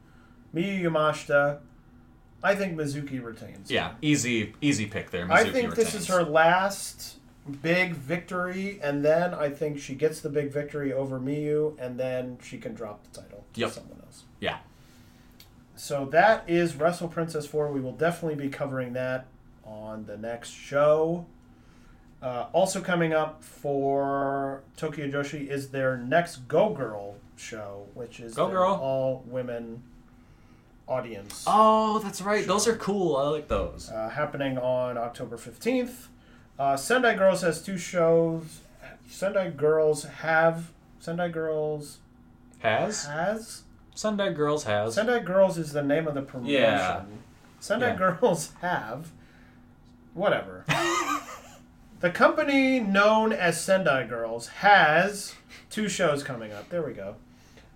Miyu Yamashita. I think Mizuki retains. Yeah, easy easy pick there. I Mizuki think this is her last big victory, and then I think she gets the big victory over Miyu, and then she can drop the title to Yep. someone else. Yeah. So that is Wrestle Princess 4. We will definitely be covering that on the next show. Uh, also coming up for Tokyo Joshi is their next Go Girl show, which is Go Girl. all women audience. Oh, that's right. Those are cool. I like those. uh, happening on October 15th. Uh, Sendai Girls has two shows. Sendai Girls have. Sendai Girls Has has. Sendai Girls has. Sendai Girls is the name of the promotion. Yeah. Sendai Yeah. Girls have. Whatever. the company known as Sendai Girls has two shows coming up. There we go.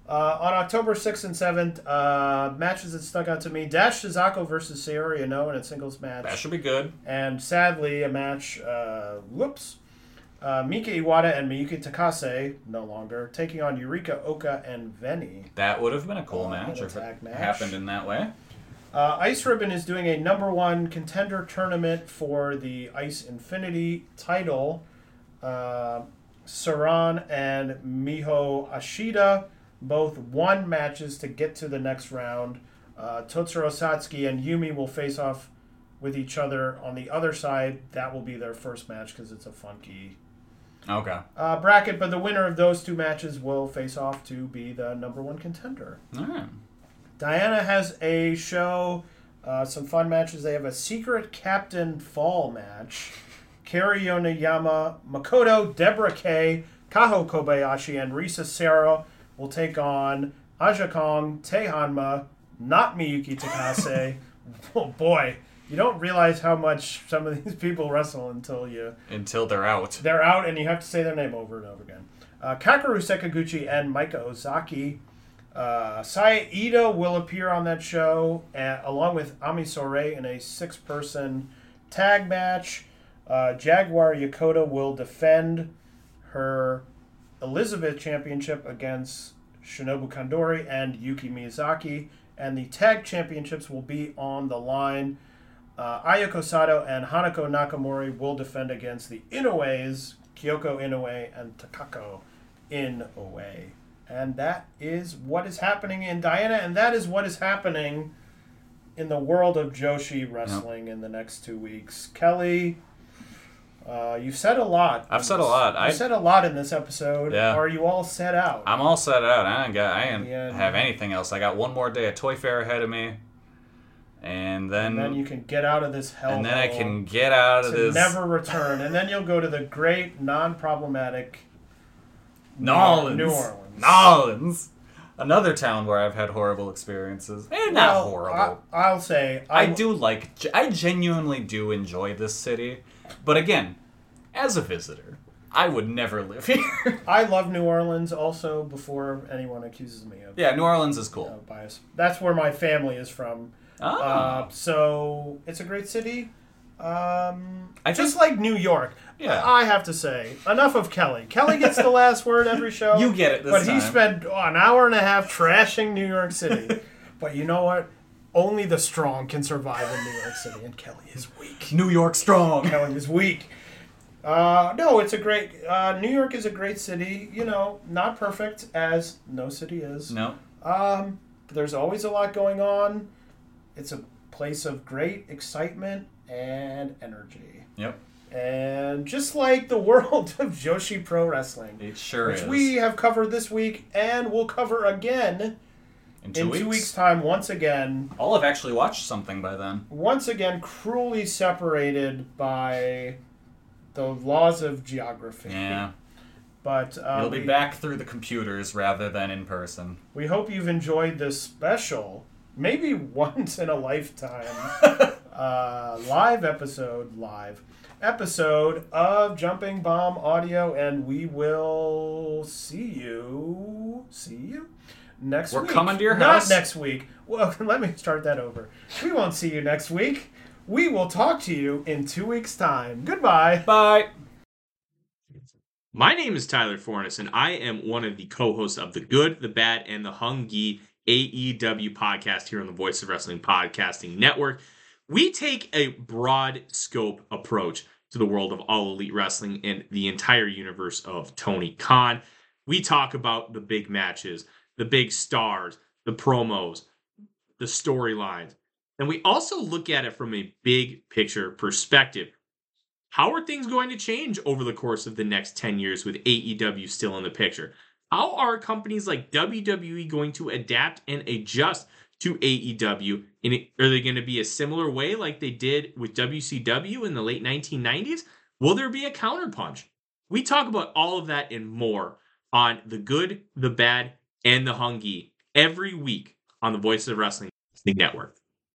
Uh, on October 6th and 7th, uh, matches that stuck out to me Dash Chisako versus Saori Anou in a singles match. That should be good. And sadly, a match, uh, whoops, uh, Mika Iwata and Miyuki Takase, no longer, taking on Yurika Oka and Veny. That would have been a cool match if it match. happened in that way. Uh, Ice Ribbon is doing a number one contender tournament for the Ice Infinity title. Uh, Saran and Miho Ashida both won matches to get to the next round. Uh, Totoro Satsuki and Yumi will face off with each other on the other side. That will be their first match because it's a funky Okay. uh, bracket. But the winner of those two matches will face off to be the number one contender. All right. Diana has a show, uh, some fun matches. They have a secret captain fall match. Kaori Yoneyama, Makoto, Deborah Kay, Kaho Kobayashi, and Risa Sera will take on Aja Kong, Tae Honma, not Miyuki Takase. oh boy, you don't realize how much some of these people wrestle until you Until they're out. they're out and you have to say their name over and over again. Uh, Kakeru Sekiguchi and Micah Ozaki. Uh, Saya Ito will appear on that show uh, along with Ami Sourei in a six person tag match. Uh, Jaguar Yokota will defend her Elizabeth Championship against Shinobu Kandori and Yuki Miyazaki. And the tag championships will be on the line. Uh, Ayako Sato and Hanako Nakamori will defend against the Inoues, Kyoko Inoue and Takako Inoue. And that is what is happening in Diana, and that is what is happening in the world of Joshi wrestling in the next two weeks. Kelly, uh, you've said a lot. I've said a lot. I- said a lot in this episode. Yeah. Are you all set out? I'm all set out. I ain't got. I ain't Yeah. have anything else. I got one more day of Toy Fair ahead of me, and then and then you can get out of this hell. and then I can get out of this. never return, and then you'll go to the great non-problematic New Orleans. New Orleans. New Orleans. Another town where I've had horrible experiences. Eh, not Well, horrible. I, I'll say I, I, do like. I genuinely do enjoy this city, but again, as a visitor, I would never live here. I love New Orleans also before anyone accuses me of yeah, New Orleans is cool. of bias. That's where my family is from. Oh. Uh, so it's a great city. Um, I just like New York. Yeah. I have to say, enough of Kelly. Kelly gets the last word every show. You get it But he spent an hour and a half trashing New York City. but you know what? Only the strong can survive in New York City, and Kelly is weak. New York strong. Kelly is weak. Uh, no, it's a great. Uh, New York is a great city. You know, not perfect as no city is. No. Um, there's always a lot going on. It's a place of great excitement and energy. Yep. And just like the world of Joshi Pro Wrestling, It sure which is. we have covered this week and will cover again in two in weeks. two weeks' time, once again. I'll have actually watched something by then. Once again, cruelly separated by the laws of geography. Yeah. But uh, It'll be we- back through the computers rather than in person. We hope you've enjoyed this special, maybe once in a lifetime, uh, live episode, live episode of Jumping Bomb Audio, and we will see you. See you next week. We're coming to your Not house. next week. Well, let me start that over. We won't see you next week. We will talk to you in two weeks' time. Goodbye. Bye. My name is Tyler Fornes, and I am one of the co-hosts of the Good, the Bad, and the Hungy AEW podcast here on the Voice of Wrestling Podcasting Network. We take a broad scope approach to the world of all elite wrestling and the entire universe of Tony Khan. We talk about the big matches, the big stars, the promos, the storylines, and we also look at it from a big picture perspective. How are things going to change over the course of the next 10 years with AEW still in the picture? How are companies like WWE going to adapt and adjust to AEW? And are they going to be a similar way like they did with WCW in the late 1990s? Will there be a counterpunch? We talk about all of that and more on The Good, The Bad, and The Hungy every week on the Voice of Wrestling Network.